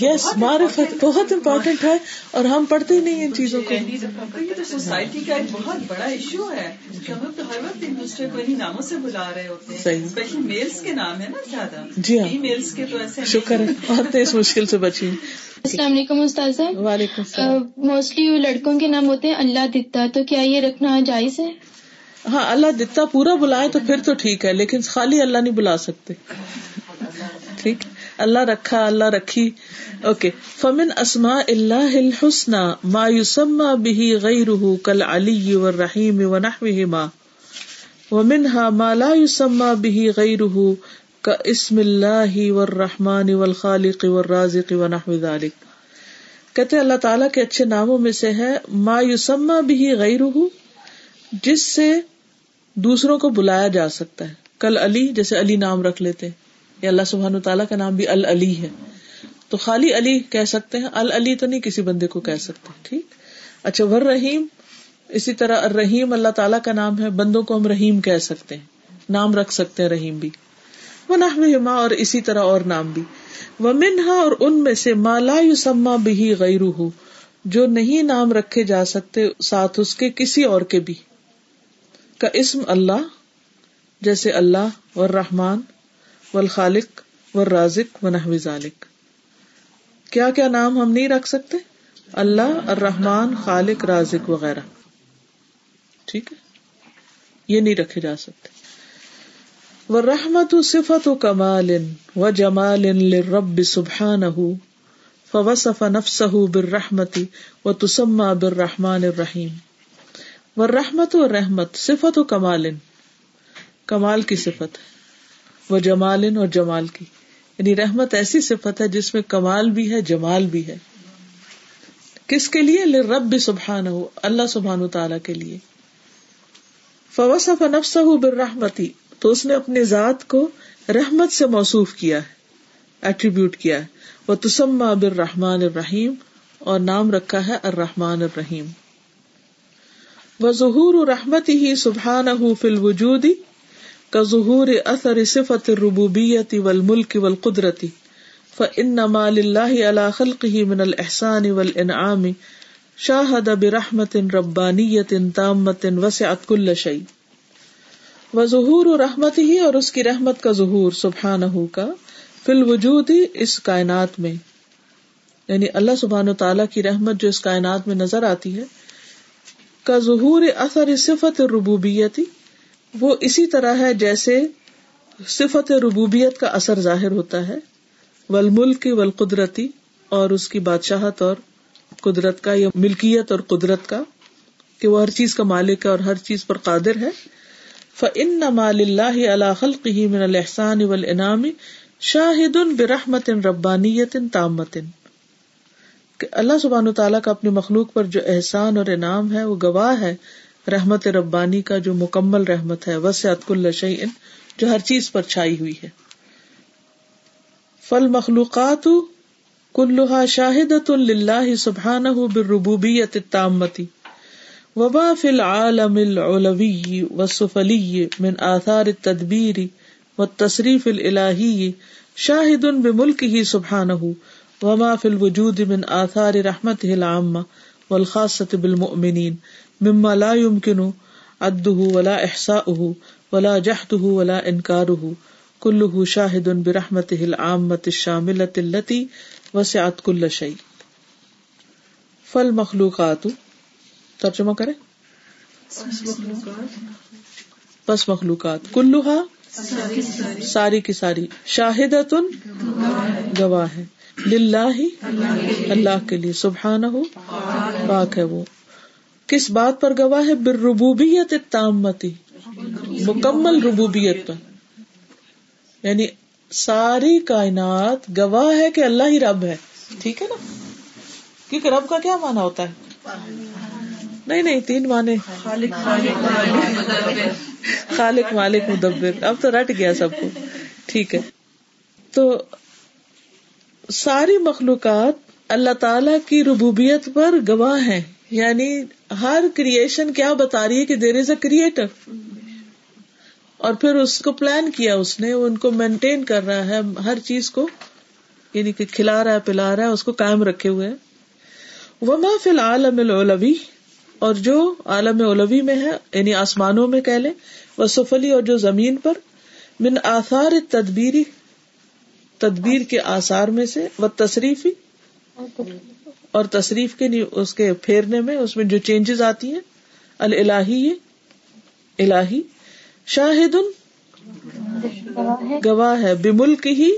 یس معرفت بہت امپورٹینٹ ہے اور ہم پڑھتے ہی نہیں ان چیزوں کو۔ یہ تو سوسائٹی کا ایک بہت بڑا ایشو ہے۔ ہم لوگ تو ہر وقت ایک دوسرے کو انہیں ناموں سے بلا رہے ہوتے ہیں۔ اسپیشلی میلس کے نام ہے نا زیادہ۔ جی ہاں۔ میلس کے تو ایسے شکر ہے عورتیں اس مشکل سے بچی۔ السلام علیکم استاذ وعلیکم السلام۔ موسٹلی لڑکوں کے نام ہوتے ہیں اللہ دتا تو کیا یہ رکھنا جائز ہے؟ ہاں اللہ دتا پورا بلائے تو پھر تو ٹھیک ہے لیکن خالی اللہ نہیں بلا سکتے۔ ٹھیک؟ اللہ رکھا، اللہ رکھی۔ اوکے فمن اسما اللہ الحسن ما یوسما به غیره کل علی و رحیم و نحوهما ومنها ما لا يسمى به غيره كاسم الله والرحمن والخالق والرازق ونحو ذلك۔ کہتے اللہ تعالیٰ کے اچھے ناموں میں سے ہے ما یوسما بھی غیر جس سے دوسروں کو بلایا جا سکتا ہے۔ کل علی، جیسے علی نام رکھ لیتے یا اللہ سبحان تعالیٰ کا نام بھی العلی ہے۔ تو خالی علی کہہ سکتے ہیں، العلی تو نہیں کسی بندے کو کہہ سکتے، ٹھیک؟ اچھا ور رحیم اسی طرح رحیم اللہ تعالیٰ کا نام ہے، بندوں کو ہم رحیم کہہ سکتے ہیں، نام رکھ سکتے ہیں رحیم بھی۔ وہ نہ اور اسی طرح اور نام بھی۔ وہ منہا اور ان میں سے مالا یوسما بھی غیر جو نہیں نام رکھے جا سکتے ساتھ اس کے کسی اور کے بھی۔ کا اسم اللہ، جیسے اللہ و رحمان و الخالق و و ذالک کیا کیا نام ہم نہیں رکھ سکتے؟ اللہ، الرحمن، خالق، رازق وغیرہ۔ ٹھیک ہے؟ یہ نہیں رکھے جا سکتے۔ وہ رحمت صفت و کمال و جمال رب سبحان فوصف نفس برحمتی و تسما بر رحمان الرحیم و رحمت و رحمت صفت و کمال۔ کمال کی صفت ہے۔ وہ جمال اور جمال کی۔ یعنی رحمت ایسی صفت ہے جس میں کمال بھی ہے، جمال بھی ہے۔ کس کے لیے؟ رب سبحان ہو اللہ سبحان تعالی کے لیے۔ فوصف نفس بالرحمتی، تو اس نے اپنی ذات کو رحمت سے موصوف کیا ہے ایٹریبیوٹ کیا ہے۔ وہ تسما بالرحمن الرحیم، اور نام رکھا ہے الرحمن الرحیم۔ وہ ظہور رحمت ہی سبحان فل وجودی کا ظہور اثر صفت ربوبیتی ول ملک ول قدرتی فن مال اللہ علا خلق ہی من الحسان ول انعام شاہد برحمت ربانیت تامت وسعت کل شعی و ظہور رحمت ہی اور اس کی رحمت کا ظہور سبحان کا فل وجود ہی اس کائنات میں۔ یعنی اللہ سبحان و تعالیٰ کی رحمت جو اس کائنات میں نظر آتی ہے، کا ظہور اثر صفت ربوبیتی وہ اسی طرح ہے جیسے صفت ربوبیت کا اثر ظاہر ہوتا ہے ول ملک ول قدرتی اور اس کی بادشاہت اور قدرت کا، یا ملکیت اور قدرت کا، کہ وہ ہر چیز کا مالک ہے اور ہر چیز پر قادر ہے۔ فن مال اللہ اللہ خلق ہی من الحسان ول انعام شاہد ان برحمت ربانیت تامت کہ اللہ سبحان تعالیٰ کا اپنی مخلوق پر جو احسان اور انعام ہے، وہ گواہ ہے۔ رحمت ربانی کا جو مکمل رحمت ہے، وسعت کل شعین جو ہر چیز پر چھائی ہوئی ہے۔ فل مخلوقات کلحا شاہدت اللہ سبحان بالربوبیت التامتی وبا فی العالم العلوی والسفلی من آثار التدبیر والتصریف الالہی شاہد بملکہ سبحانہ۔ وما فی الوجود من آثار رحمتہ العامہ والخاصة بالمؤمنین۔ مما لا يمكن عده ولا احساؤه ولا جهده ولا انكاره كله شاهد برحمته العامة الشاملة التي وسعت كل شيء. فالمخلوقات، ترجمہ کریں؟ بس مخلوقات. کلوہا ساری کی ساری. شاہدت گواہ ہے. للہ اللہ کے لیے. سبحانہ ہو پاک ہے وہ. کس بات پر گواہ ہے؟ بر ربوبیت تامتی مکمل ربوبیت پر۔ یعنی ساری کائنات گواہ ہے کہ اللہ ہی رب ہے۔ ٹھیک ہے نا؟ کیونکہ رب کا کیا مانا ہوتا ہے؟ نہیں نہیں، تین مانے خالق، مالک، مدبر۔ اب تو رٹ گیا سب کو۔ ٹھیک ہے۔ تو ساری مخلوقات اللہ تعالی کی ربوبیت پر گواہ ہیں۔ یعنی ہر کریشن کیا بتا رہی ہے کہ دیر از اے کریٹر اور پھر اس کو پلان کیا اس نے ان کو مینٹین کر رہا ہے، ہر چیز کو یعنی کہ کھلا رہا ہے، پلا رہا ہے، اس کو قائم رکھے ہوئے وہ محفل عالم الولوی اور جو عالم اولوی میں ہے یعنی آسمانوں میں کہہ لیں وہ سفلی اور جو زمین پر، من آثار تدبیری تدبیر کے آثار میں سے وہ تصریفی اور تصریف کے اس کے پھیرنے میں، اس میں جو چینجز آتی ہیں الہی الہی شاہد گواہ ہے بملک ہی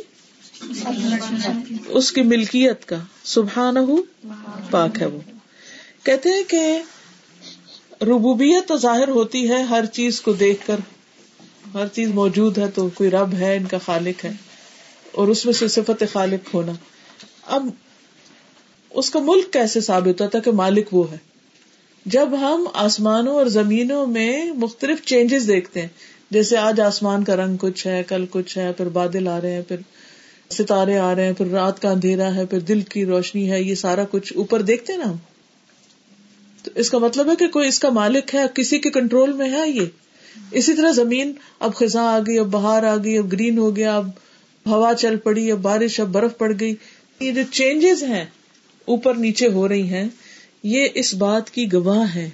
اس کی ملکیت کا سبحان پاک ہے وہ۔ کہتے ہیں کہ ربوبیت تو ظاہر ہوتی ہے ہر چیز کو دیکھ کر۔ ہر چیز موجود ہے تو کوئی رب ہے، ان کا خالق ہے، اور اس میں سے صفت خالق ہونا۔ اب اس کا ملک کیسے ثابت ہوتا کہ مالک وہ ہے؟ جب ہم آسمانوں اور زمینوں میں مختلف چینجز دیکھتے ہیں، جیسے آج آسمان کا رنگ کچھ ہے، کل کچھ ہے، پھر بادل آ رہے ہیں، پھر ستارے آ رہے ہیں، پھر رات کا اندھیرا ہے، پھر دل کی روشنی ہے، یہ سارا کچھ اوپر دیکھتے ہیں نا ہم؟ تو اس کا مطلب ہے کہ کوئی اس کا مالک ہے، کسی کے کنٹرول میں ہے یہ؟ اسی طرح زمین، اب خزاں آ گئی، اب باہر آ گئی، اب گرین ہو گیا، اب ہوا چل پڑی، اب بارش، اب برف پڑ گئی۔ یہ جو چینجز ہیں اوپر نیچے ہو رہی ہیں یہ اس بات کی گواہ ہے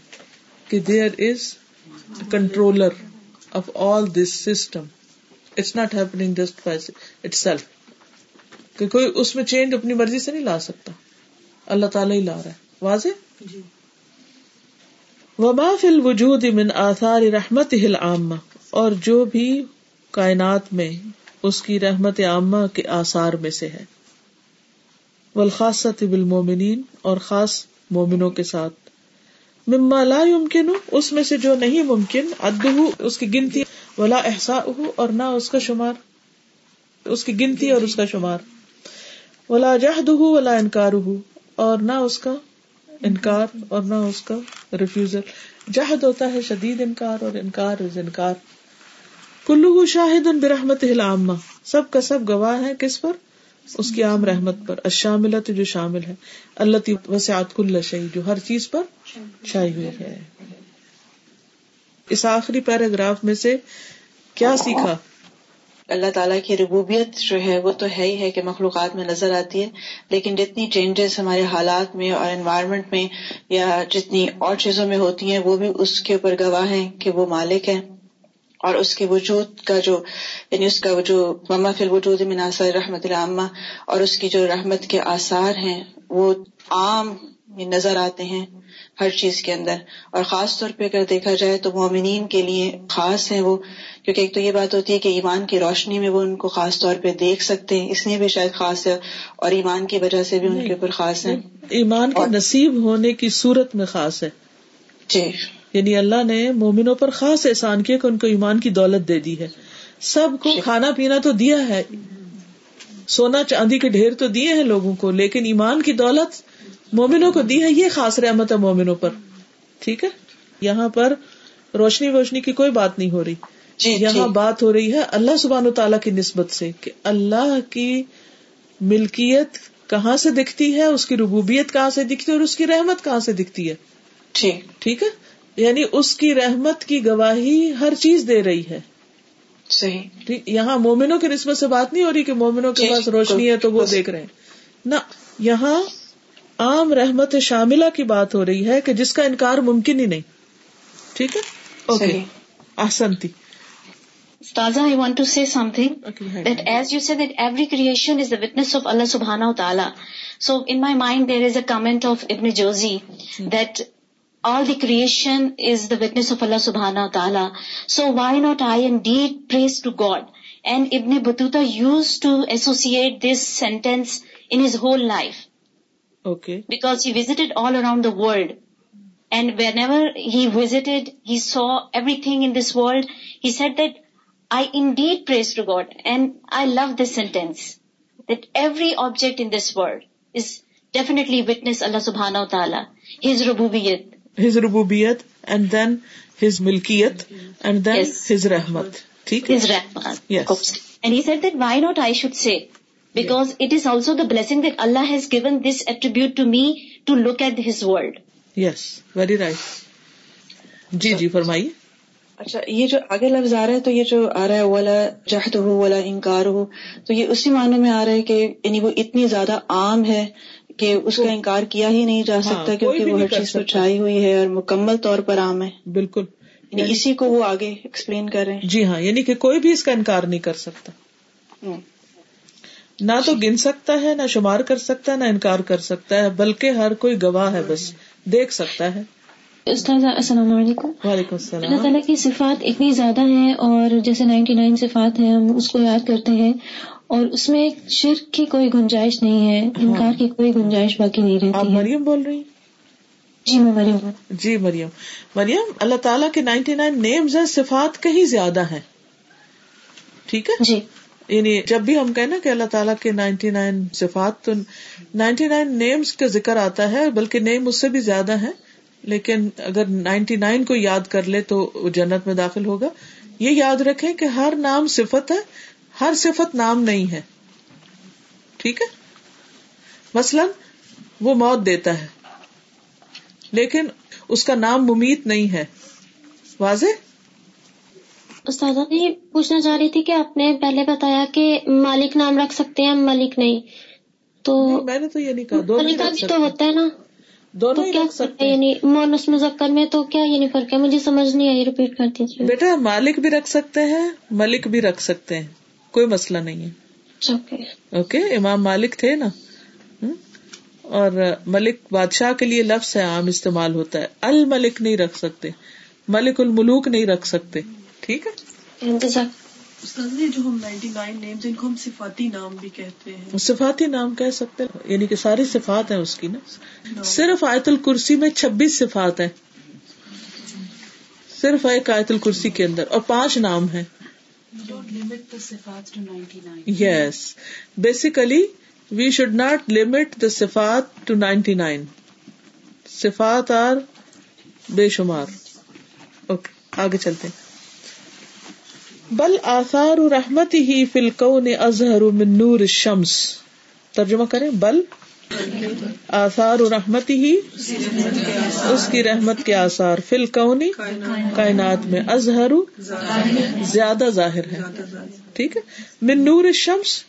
کہ there is controller of all this system it's not happening just itself کہ کوئی اس میں چینج اپنی مرضی سے نہیں لا سکتا۔ اللہ تعالیٰ ہی لا رہا ہے۔ واضح؟ جی۔ وما فی الوجود من آثار رحمت ہل عامہ اور جو بھی کائنات میں اس کی رحمت عامہ کے آثار میں سے ہے۔ والخاصت بالمومنین اور خاص مومنوں کے ساتھ۔ مما لا يمکن اس میں سے جو نہیں ممکن ادہ اس کی گنتی، ولا احسا اور نہ اس کا شمار۔ اس کی گنتی اور اس کا شمار۔ ولا جہد ولا انکار اور نہ اس کا انکار، اور نہ اس کا ریفیوزل جہد ہوتا ہے شدید انکار، اور انکار از انکار۔ کلو شاہد ان برحمت عامہ سب کا سب گواہ ہے کس پر؟ اس کی عام رحمت پر اشاملت جو شامل ہے اللہ وسعت کل شہی جو ہر چیز پر چھائی ہوئی ہے۔ اس آخری پیراگراف میں سے کیا سیکھا؟ اللہ تعالیٰ کی ربوبیت جو ہے، وہ تو ہے ہی ہے کہ مخلوقات میں نظر آتی ہے، لیکن جتنی چینجز ہمارے حالات میں اور انوائرمنٹ میں یا جتنی اور چیزوں میں ہوتی ہیں، وہ بھی اس کے اوپر گواہ ہیں کہ وہ مالک ہے اور اس کے وجود کا جو یعنی اس کا جو مما فل وجود مناثر رحمت العامہ اور اس کی جو رحمت کے آثار ہیں وہ عام نظر آتے ہیں ہر چیز کے اندر۔ اور خاص طور پہ اگر دیکھا جائے تو مومنین کے لیے خاص ہے وہ کیونکہ ایک تو یہ بات ہوتی ہے کہ ایمان کی روشنی میں وہ ان کو خاص طور پہ دیکھ سکتے ہیں اس لیے بھی شاید خاص ہے اور ایمان کی وجہ سے بھی ان کے اوپر خاص ہے ایمان کا نصیب ہونے کی صورت میں خاص ہے۔ جی۔ یعنی اللہ نے مومنوں پر خاص احسان کیا کہ ان کو ایمان کی دولت دے دی ہے۔ سب کو کھانا پینا تو دیا ہے۔ سونا چاندی کے ڈھیر تو دیے ہیں لوگوں کو لیکن ایمان کی دولت مومنوں کو دی ہے۔ یہ خاص رحمت ہے مومنوں پر۔ ٹھیک ہے؟ یہاں پر روشنی ووشنی کی کوئی بات نہیں ہو رہی۔ جی یہاں بات ہو رہی ہے اللہ سبحان تعالیٰ کی نسبت سے کہ اللہ کی ملکیت کہاں سے دکھتی ہے اس کی ربوبیت کہاں سے دکھتی ہے اور اس کی رحمت کہاں سے دکھتی ہے۔ ٹھیک ہے؟ یعنی اس کی رحمت کی گواہی ہر چیز دے رہی ہے۔ صحیح۔ یہاں مومنوں کی نسبت سے بات نہیں ہو رہی کہ مومنوں کے پاس روشنی ہے تو وہ دیکھ رہے ہیں۔ نہ یہاں عام رحمت شاملہ کی بات ہو رہی ہے کہ جس کا انکار ممکن ہی نہیں۔ ٹھیک ہے؟ اوکے۔ آسنتی Staza, I want to say something okay, that as you said that every creation is the witness of Allah subhanahu wa ta'ala. So in my mind there is a comment of Ibn Jawzi hmm. All the creation is the witness of اللہ سبحانہ تعالیٰ so why not I indeed praise to God and ابن نی uses to associate this sentence in his whole life because he visited all around the world and whenever he visited he saw everything in this world that I indeed praise to God and I love this sentence that every object in this world is definitely witness اللہ سبحانا تعالیٰ ہز ربوبیت ہز ربوبیت اینڈ دین ہز ملکیت اینڈ دین ہز رحمت ٹھیک ہے because it is also the blessing that Allah has given this attribute to me to look at his world yes very right جی جی فرمائیے اچھا یہ جو آگے لفظ آ رہا ہے تو یہ جو آ رہا ہے والا تو ہو والا انکار ہو تو یہ اسی معنی میں آ رہا ہے کہ یعنی وہ اتنی زیادہ عام ہے کہ اس کا انکار کیا ہی نہیں جا سکتا کیونکہ وہ ہر چیز پر چھائی ہوئی ہے اور مکمل طور پر عام ہے۔ بالکل۔ یعنی اسی کو وہ آگے ایکسپلین کر رہے ہیں۔ جی ہاں یعنی کہ کوئی بھی اس کا انکار نہیں کر سکتا۔ نہ تو گن سکتا ہے نہ شمار کر سکتا ہے نہ انکار کر سکتا ہے بلکہ ہر کوئی گواہ ہے بس دیکھ سکتا ہے۔ استاذ السلام علیکم۔ وعلیکم السلام۔ اللہ تعالیٰ کی صفات اتنی زیادہ ہیں اور جیسے نائنٹی نائن صفات ہیں ہم اس کو یاد کرتے ہیں اور اس میں شرک کی کوئی گنجائش نہیں ہے انکار کی کوئی گنجائش باقی نہیں رہتی مریم بول رہی جی میں مریم جی مریم۔ مریم اللہ تعالیٰ کے نائنٹی نائن نیمز ہیں صفات کہیں زیادہ ہیں۔ ٹھیک ہے؟ جی۔ یعنی جب بھی ہم کہنا کہ اللہ تعالیٰ کے نائنٹی نائن صفات تو نائنٹی نائن نیمز کا ذکر آتا ہے بلکہ نیم اس سے بھی زیادہ ہے لیکن اگر نائنٹی نائن کو یاد کر لے تو جنت میں داخل ہوگا۔ یہ یاد رکھے کہ ہر نام صفت ہے ہر صفت نام نہیں ہے۔ ٹھیک ہے؟ مثلاً وہ موت دیتا ہے لیکن اس کا نام ممیت نہیں ہے۔ واضح؟ استاد یہ پوچھنا چاہ رہی تھی کہ آپ نے پہلے بتایا کہ مالک نام رکھ سکتے ہیں ملک نہیں۔ تو میں نے تو یہ نہیں کہا ملکہ بھی تو ہوتا ہے نا۔ دونوں کیا سکتے یعنی مونس مذکر میں تو کیا یعنی فرق ہے؟ مجھے سمجھ نہیں آئی ریپیٹ کر دیجیے۔ بیٹا مالک بھی رکھ سکتے ہیں ملک بھی رکھ سکتے ہیں کوئی مسئلہ نہیں ہے۔ اوکے امام مالک تھے نا۔ اور ملک بادشاہ کے لیے لفظ ہے عام استعمال ہوتا ہے۔ الملک نہیں رکھ سکتے ملک الملوک نہیں رکھ سکتے۔ ٹھیک ہے؟ جو ہم نائنٹی نائن نیم جن کو ہم صفاتی نام بھی کہتے ہیں۔ صفاتی نام کہہ سکتے یعنی کہ ساری صفات ہیں اس کی نا۔ صرف آیت الکرسی میں چھبیس صفات ہیں۔ صرف ایک آیت الکرسی کے اندر اور پانچ نام ہے yes basically we should not limit the صفات ٹو نائنٹی نائن۔ صفات آر بے شمار۔ اوکے آگے چلتے بل آثار رحمت ہی فلکو نے اظہر من نور شمس ترجمہ کریں، بل آثار رحمت ہی اس کی رحمت کے آثار۔ فل کونی کائنات میں اظہر زیادہ ظاہر ہے۔ ٹھیک ہے؟ من نور شمس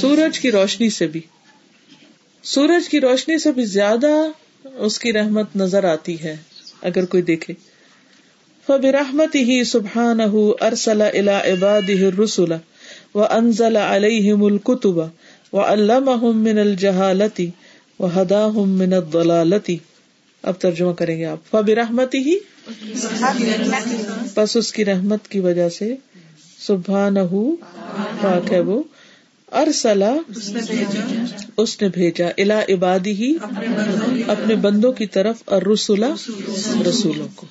سورج کی روشنی سے بھی۔ سورج کی روشنی سے بھی زیادہ اس کی رحمت نظر آتی ہے۔ اگر کوئی دیکھے۔ فبرحمت ہی سبحان ارسل الا عباد رسول و انزل علیہم الکتب و علامہ من الجہالتی و ہدا من الضلالتی اب ترجمہ کریں گے آپ. فبرحمت ہی بس اس کی رحمت کی وجہ سے سبحان پاک ہے وہ. ارسلا اس نے بھیجا الا عبادی ہی اپنے بندوں کی طرف اور رسولا رسولوں کو.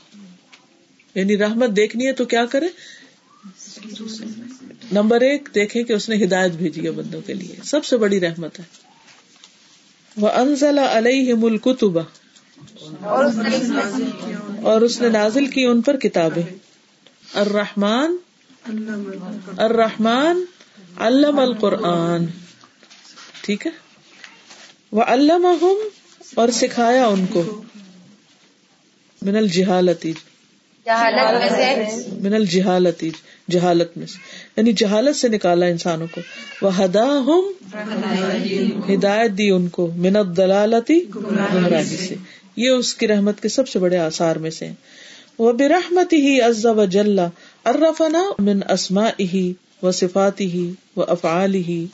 یعنی رحمت دیکھنی ہے تو کیا کرے؟ نمبر ایک دیکھے کہ اس نے ہدایت بھیجی ہے بندوں کے لیے۔ سب سے بڑی رحمت ہے۔ وہ انزل علیہ ملک اور اس نے نازل کی ان پر کتابیں۔ الرحمن الرحمن، علم القرآن۔ ٹھیک ہے؟ وہ علامہ اور سکھایا ان کو۔ من الجہالتی من الجہالتی جہالت میں سے. یعنی جہالت سے نکالا انسانوں کو. وہ ہدا ہوں ہدایت دی ان کو. منت دلالتی گمراہی سے. یہ اس کی رحمت کے سب سے بڑے آثار میں سے وہ برحمت ہی عز و جل ارفنا من اسما ہی و صفاتی ہی و افعال ہی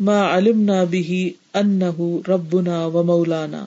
ما علمنا به انه ربنا و مولانا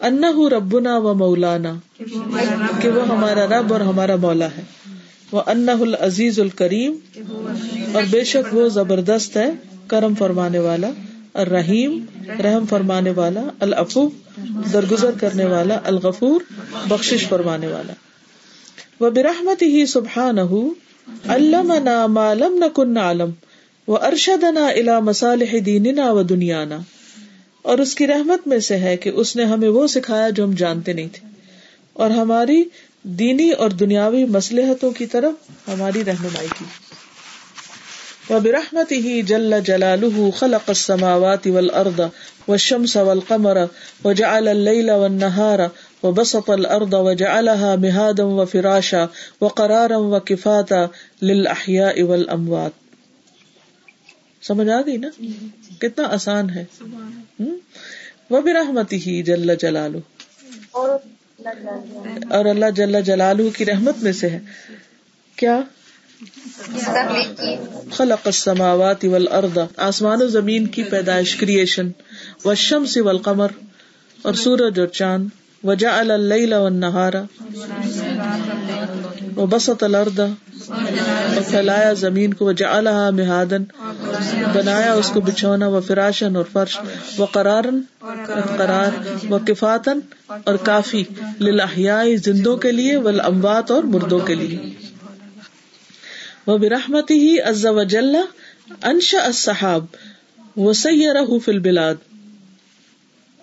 ان ربنا و مولانا، کہ وہ ہمارا رب اور ہمارا مولا ہے۔ وہ ان العزیز الکریم، اور بے شک وہ زبردست ہے، کرم فرمانے والا، الرحیم، رحم فرمانے والا، العفو، درگزر کرنے والا، الغفور بخش فرمانے والا۔ وہ برحمت ہی سبحان علمنا ما لم نکن عالم وہ ارشدنا الا مصالح دیننا و دنیانا۔ اور اس کی رحمت میں سے ہے کہ اس نے ہمیں وہ سکھایا جو ہم جانتے نہیں تھے۔ اور ہماری دینی اور دنیاوی مسلحتوں کی طرف ہماری رہنمائی کی۔ برحمت ہی جل جلال خلق السماوات والارض والشمس والقمر وجعل الليل والنهار وبسط الارض وجعلها مهادا وفراشا وقرارا وكفاتا للاحياء والاموات سمجھ آ گئی نا؟ کتنا آسان ہے۔ وہ بھی رحمت ہی جل جلالو اور اللہ جل جلالہ۔ کی رحمت میں سے ہے۔ کیا؟ خلق السماوات والارض۔ آسمان و زمین کی پیدائش کریشن والشمس والقمر۔ اور سورج اور چاند۔ وجعل اللیل والنہار وبسط الارض اور پھیلایا زمین کو وجعلها مہادن بنایا اس کو بچھونا و فراشن اور فرش و قرارن قرار و کفاتن اور کافی للاحیاء زندوں کے لیے والاموات اور مردوں کے لیے۔ وہ برحمتی ہی عز و جل انشا الصحاب وسیرہ فی البلاد،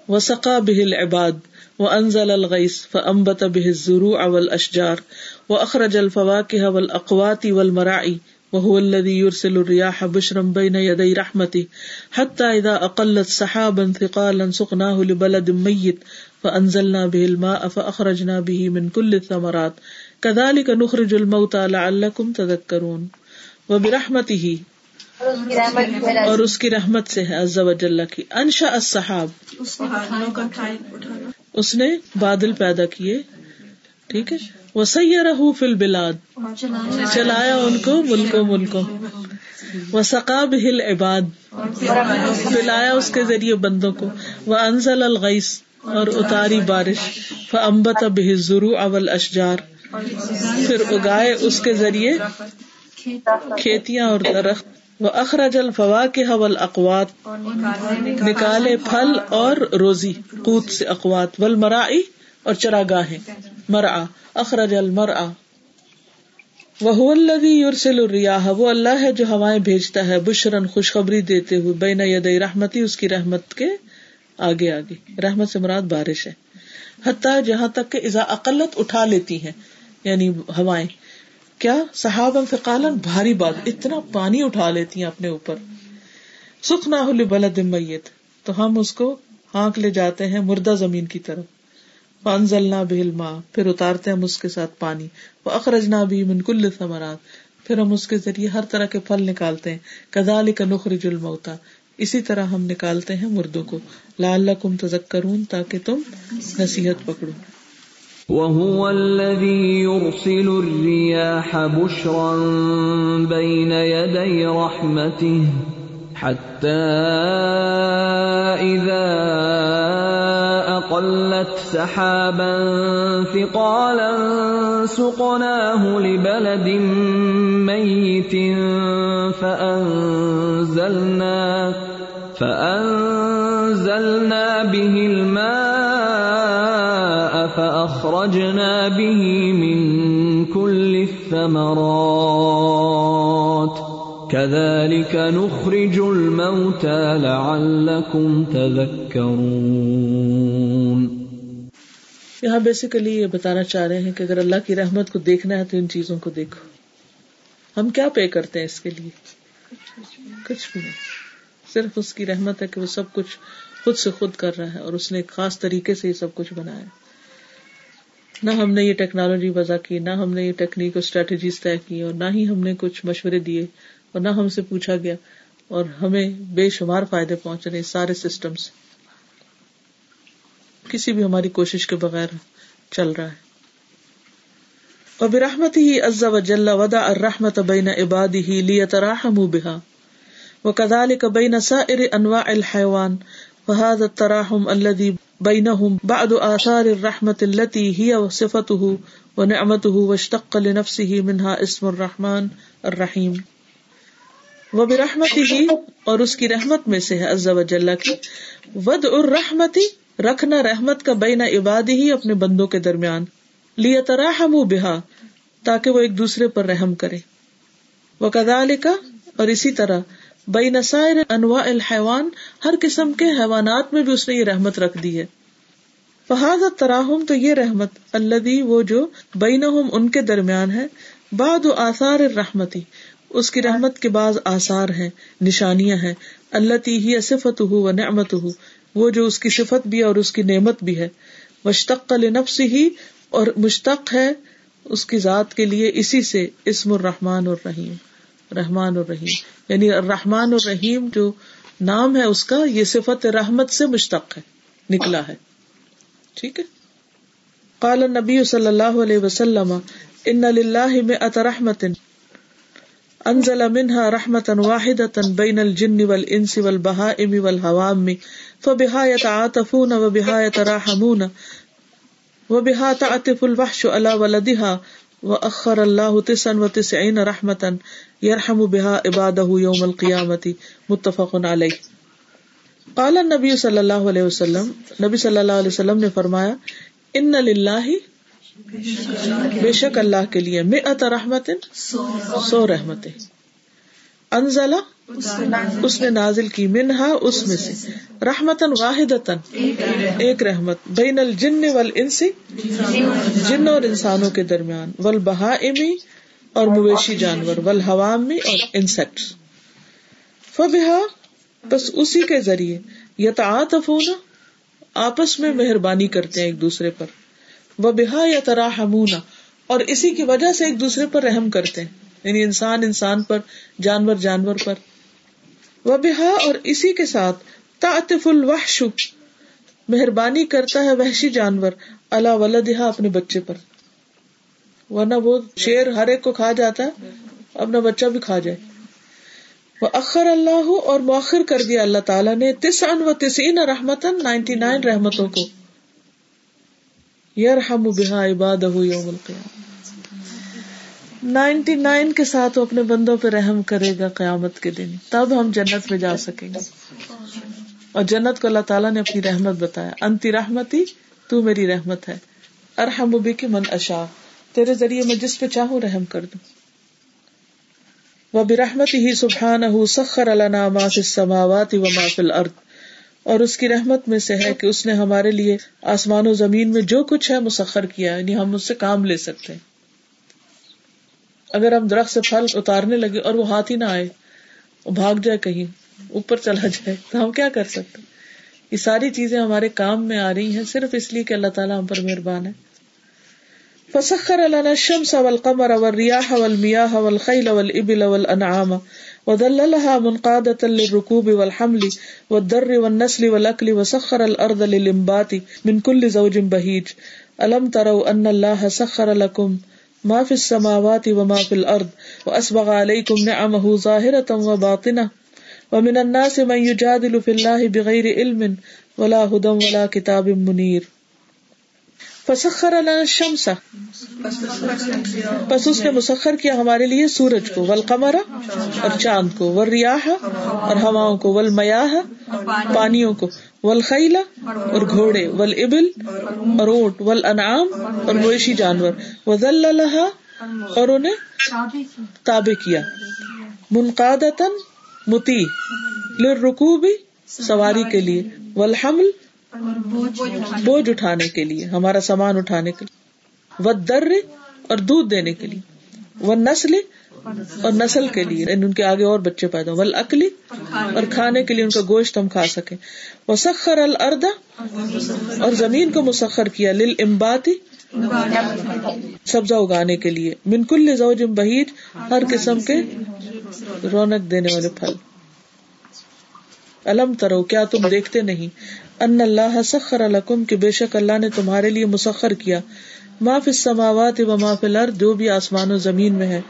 وسقا به العباد۔ وانزل الغيث فانبت به الزروع والاشجار واخرج الفواكه والاقوات والمراعي وهو الذي يرسل الرياح بشرا بين يدي رحمته حتى إذا أقلت سحابا ثقالا سقناه لبلد ميت فأنزلنا به الماء فأخرجنا به من كل الثمرات كذلك نخرج الموتى لعلكم تذكرون وبرحمته اور اس کی رحمت سے ہے عز و جل کی انشا الصحاب اس نے بادل پیدا کیے، ٹھیک ہے؟ وہ سیرہ فی البلاد، چلایا ان کو ملکوں ملکوں۔ وہ ثقاب ہل عباد پلایا اس کے ذریعے بندوں کو۔ وہ انزل الغیس اور اتاری بارش۔ فامبت به الزروع والاشجار پھر اگائے اس کے ذریعے کھیتیاں اور درخت۔ وہ اخراج الفوا کے حول اقوات نکالے پھل اور روزی، قوت سے اقوات ول مرائی اور چرا گاہیں مرا اخرج المرا وہ الذي يرسل الرياح، وہ اللہ ہے جو ہوائیں بھیجتا ہے بشرن خوشخبری دیتے ہوئے، بین ید رحمتی، اس کی رحمت کے آگے آگے۔ رحمت سے مراد بارش ہے۔ حتیٰ جہاں تک کہ اذا اقلت اٹھا لیتی ہیں یعنی ہوائیں۔ کیا صحاب فقالن بھاری بات، اتنا پانی اٹھا لیتی ہیں اپنے اوپر۔ سکھ نہ بلد میت تو ہم اس کو ہانک لے جاتے ہیں مردہ زمین کی طرف۔ فانزلنا بہل ماں پھر اتارتے ہم اس کے ساتھ پانی۔ وہ اخرجنا بھی من کل ثمرات۔ پھر ہم اس کے ذریعے ہر طرح کے پھل نکالتے ہیں۔ کدال کا نخرج الموتا اسی طرح ہم نکالتے ہیں مردوں کو۔ لال کم تذکرون تاکہ تم نصیحت پکڑو۔ وهو الذي يرسل الرياح بشرا بين يدي رحمته حتى إذا أقلت سحابا ثقالا سقناه لبلد ميت فأنزلنا فأنزلنا به الماء فأخرجنا به من كل الثمرات. كذلك نخرج الموتى لعلكم تذكرون. یہاں بیسیکلی یہ بتانا چاہ رہے ہیں کہ اگر اللہ کی رحمت کو دیکھنا ہے تو ان چیزوں کو دیکھو. ہم کیا پے کرتے ہیں اس کے لیے؟ کچھ بھی نہیں. صرف اس کی رحمت ہے کہ وہ سب کچھ خود سے خود کر رہا ہے اور اس نے ایک خاص طریقے سے یہ سب کچھ بنایا نہ ہم نے یہ ٹیکنالوجی وضع کی، نہ ہم نے یہ ٹیکنیک اور اسٹریٹجیز طے کی اور نہ ہی ہم نے کچھ مشورے دیے اور نہ ہم سے پوچھا گیا اور ہمیں بے شمار فائدے پہنچ رہے سارے سسٹم سے کسی بھی ہماری کوشش کے بغیر چل رہا ہے۔ اور برحمت ہی عز و جل ودا الرحمت بین عبادی ہی لیتراحموا بها وكذلك بين سائر انواع الحيوان وهذا التراحم الذي بينهم بعد آثار الرحمة التي هي صفته ونعمته واشتق لنفسه منها اسم الرحمن الرحيم۔ وبرحمته اور اس کی رحمت میں سے ہے عز و جل کی۔ ود الرحمتی رکھنا رحمت کا بین عبادی ہی اپنے بندوں کے درمیان۔ لیا تراہم بہا تاکہ وہ ایک دوسرے پر رحم کرے وہ کدال اور اسی طرح بے نسائر انواع الحیوان، ہر قسم کے حیوانات میں بھی اس نے یہ رحمت رکھ دی ہے۔ فہاد تراہم تو یہ رحمت اللہ وہ جو بین ان کے درمیان ہے، بعد و آثار رحمتی اس کی رحمت کے بعض آثار ہیں، نشانیاں ہیں۔ اللہ تی ہی صفت ہو و نعمت ہو وہ جو اس کی صفت بھی اور اس کی نعمت بھی ہے۔ مشتق نفس ہی اور مشتق ہے اس کی ذات کے لیے اسی سے، اسم الرحمان اور رحیم رحمان اور رحیم یعنی الرحمان اور رحیم جو نام ہے اس کا، یہ صفت رحمت سے مشتق ہے، نکلا ہے۔ ٹھیک ہے؟ قال نبی صلی اللہ علیہ وسلم، ان للہ میں اترحمت انزل منها رحمة واحدة بين الجن والإنس والبهائم والهوام فبها يتعاطفون وبها يتراحمون وبها تعطف الوحش على ولدها و اخر اللہ تسن و تسعین رحمتن یرحم بها عباده یوم القيامة متفق علیہ قال النبي صلی اللہ علیہ وسلم نبی صلی اللہ علیہ وسلم نے فرمایا ان للہ بے شک اللہ کے لیے میں رحمت، سو رحمت انزلہ اس نے نازل کی منہا اس میں سے رحمتن واحد ایک رحمت، بین الجن والانس، جن اور انسانوں کے درمیان ول بہا امی اور مویشی جانور ول حوام میں اور انسیکٹس فبہا بس اسی کے ذریعے یا تعاطف ہونا آپس میں مہربانی کرتے ہیں ایک دوسرے پر۔ وہ بحا یا تراہمونا اور اسی کی وجہ سے ایک دوسرے پر رحم کرتے ہیں۔ یعنی انسان انسان پر، جانور جانور پر۔ وہ اور اسی کے ساتھ تعطف الوحش، مہربانی کرتا ہے وحشی جانور اللہ ولدہا اپنے بچے پر۔ ورنہ وہ شیر ہر ایک کو کھا جاتا ہے، اپنا بچہ بھی کھا جائے۔ وہ اخر اللہ اور مؤخر کر دیا اللہ تعالیٰ نے تس و تسین رحمتن نائنٹی نائن رحمتوں کو۔ یرحم بہا عباد یوم القیامہ۔ نائنٹی نائن کے ساتھ وہ اپنے بندوں پہ رحم کرے گا قیامت کے دن۔ تب ہم جنت میں جا سکیں گے۔ اور جنت کو اللہ تعالیٰ نے اپنی رحمت بتایا۔ انتی رحمتی، تو میری رحمت ہے۔ ارحم بی کی من اشا تیرے ذریعے میں جس پہ چاہوں رحم کر دوں۔ وہ برحمت ہی سبحان سخر النا ما فی السماوات و ما فی الارض۔ اور اس کی رحمت میں سے ہے کہ اس نے ہمارے لیے آسمان و زمین میں جو کچھ ہے مسخر کیا یعنی ہم اس سے کام لے سکتے ہیں۔ اگر ہم درخت سے پھل اتارنے لگے اور وہ ہاتھ ہی نہ آئے بھاگ جائے کہیں، اوپر چلا جائے، تو ہم کیا کر سکتے؟ یہ ساری چیزیں ہمارے کام میں آ رہی ہیں، صرف اس لیے کہ اللہ تعالیٰ ہم پر مہربان ہے۔ فسخر النا الشمس والقمر والرياح والمياه والخيل والإبل والأنعام وذللها منقادة للركوب والحمل والدر والنسل والأكل وسخر الأرض للإنبات من كل زوج بهيج. ألم تروا أن الله سخر لكم ما فی السماوات وما و الأرض، وأسبغ عليكم نعمه ظاهرة و ومن الناس من یجادل فی اللہ بغیر علم، ولا ہدن ولا کتاب منیر فسخر الشمس. بس اس نے مسخر کیا ہمارے لیے سورج کو ول اور چاند کو ول ریاح اور ہواؤں کو والمیاح پانیوں کو ولخیلا اور گھوڑے ول ابل اور اونٹ ول انعام اور مویشی جانور۔ وزل اور انہیں تابع کیا۔ منقادتن متی لرکوبی سواری کے لیے۔ والحمل بوجھ اٹھانے کے لیے۔ ہمارا سامان اٹھانے کے لیے۔ وہ در اور دودھ دینے کے لیے۔ وہ نسل اور نسل کے لیے۔ یعنی ان کے آگے اور بچے پیدا ول اکلی اور کھانے کے لیے ان کا گوشت ہم کھا سکے وہ سخر الردا اور زمین کو مسخر کیا۔ لل امباتی سبزہ اگانے کے لیے۔ منکل زوجم بہیج ہر قسم کے رونق دینے والے پھل۔ الم ترو کیا تم دیکھتے نہیں؟ ان اللہ سخر الکم کہ بے شک اللہ نے تمہارے لیے مسخر کیا۔ ما فی السماوات و ما فی الارض، جو بھی آسمان و زمین میں ہے۔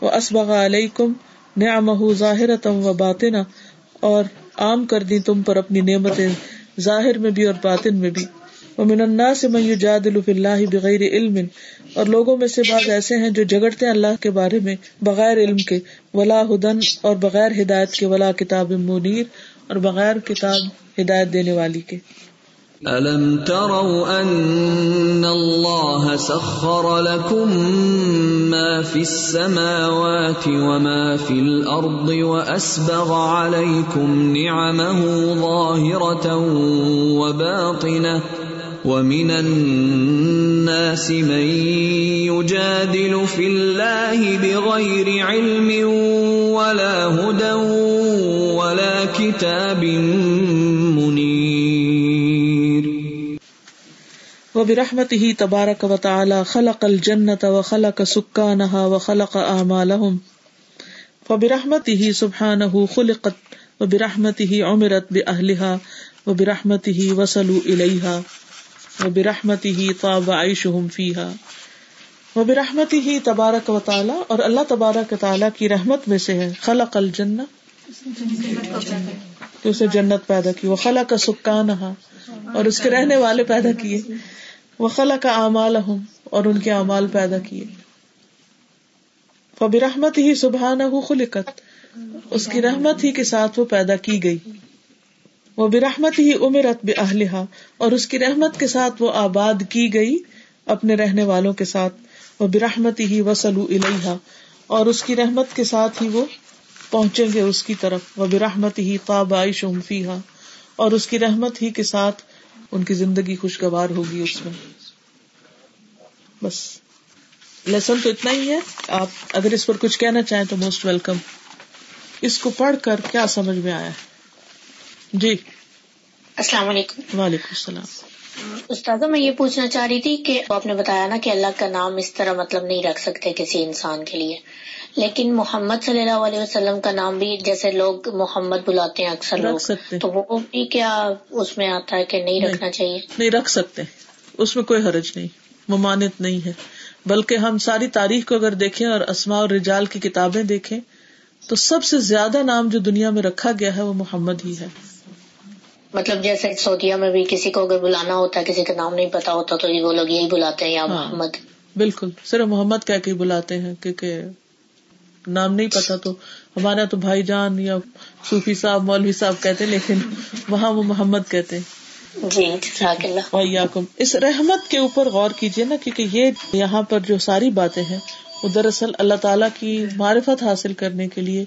وہ اسبغ علیکم نعمہ ظاہرتا و باطنا اور عام کر دی تم پر اپنی نعمتیں ظاہر میں بھی اور باطن میں بھی۔ ومن الناس من یجادل فی اللہ بغیر علم۔ اور لوگوں میں سے بعض ایسے ہیں جو جگڑتے ہیں اللہ کے بارے میں بغیر علم کے۔ ولا ہدن اور بغیر ہدایت کے، ولا کتاب منیر اور بغیر کتاب ہدایت دینے والی کے۔ ألم تروا أن الله سخر لكم ما في السماوات وما في الأرض وأسبغ عليكم نعمه ظاهرة وباطنة ومن الناس من يجادل في الله بغير علم ولا هدى ولا كتاب وہ برحمت ہی تبارک و تعالی خلق الجنت و خلق سکانها و خلق اعمالهم فبرحمت ہی سبحانه خلقت و برحمت ہی عمرت باهلها و برحمت ہی وصلوا الیها و برحمت ہی طاب عیشهم فیها و برحمت ہی تبارک و تعالی اور اللہ تبارک و تعالی کی رحمت میں سے ہے. خلق الجنہ تو اسے جنت پیدا کی. وہ خلق سکانها اور اس کے رہنے والے پیدا کیے. وہ خلا کا اعمال ہوں اور ان کے اعمال پیدا کیے۔ فبر رحمت ہی سبحان خلقت۔ اس کی رحمت ہی کے ساتھ وہ پیدا کی گئی۔ وہ برحمت ہی امرت بہلحا اور اس کی رحمت کے ساتھ وہ آباد کی گئی اپنے رہنے والوں کے ساتھ۔ وہ برحمت ہی وسلو الحا اور اس کی رحمت کے ساتھ ہی وہ پہنچیں گے اس کی طرف۔ وہ برحمت ہی خواب عائش اور اس کی رحمت ہی کے ساتھ ان کی زندگی خوشگوار ہوگی اس میں۔ بس۔ لیسن تو اتنا ہی ہے۔ آپ اگر اس پر کچھ کہنا چاہیں تو موسٹ ویلکم اس کو پڑھ کر کیا سمجھ میں آیا؟ ہے جی۔ السلام علیکم۔ وعلیکم السلام۔ استاد میں یہ پوچھنا چاہ رہی تھی کہ آپ نے بتایا نا کہ اللہ کا نام اس طرح مطلب نہیں رکھ سکتے کسی انسان کے لیے۔ لیکن محمد صلی اللہ علیہ وسلم کا نام بھی جیسے لوگ محمد بلاتے ہیں اکثر لوگ تو وہ بھی کیا اس میں آتا ہے کہ نہیں رکھنا چاہیے؟ نہیں رکھ سکتے۔ اس میں کوئی حرج نہیں۔ ممانت نہیں ہے۔ بلکہ ہم ساری تاریخ کو اگر دیکھیں اور اسما اور رجال کی کتابیں دیکھیں تو سب سے زیادہ نام جو دنیا میں رکھا گیا ہے وہ محمد ہی ہے۔ مطلب جیسے سعودیہ میں بھی کسی کو اگر بلانا ہوتا ہے کسی کا نام نہیں پتا ہوتا تو وہ لوگ یہی بلاتے ہیں یا ہاں، محمد۔ بالکل۔ صرف محمد کہہ کے بلاتے ہیں کیونکہ نام نہیں پتا تو ہمارا تو بھائی جان یا صوفی صاحب مولوی صاحب کہتے لیکن وہاں وہ محمد کہتے جی اس رحمت کے اوپر غور کیجیے نا کیونکہ یہ یہاں پر جو ساری باتیں ہیں وہ دراصل اللہ تعالیٰ کی معرفت حاصل کرنے کے لیے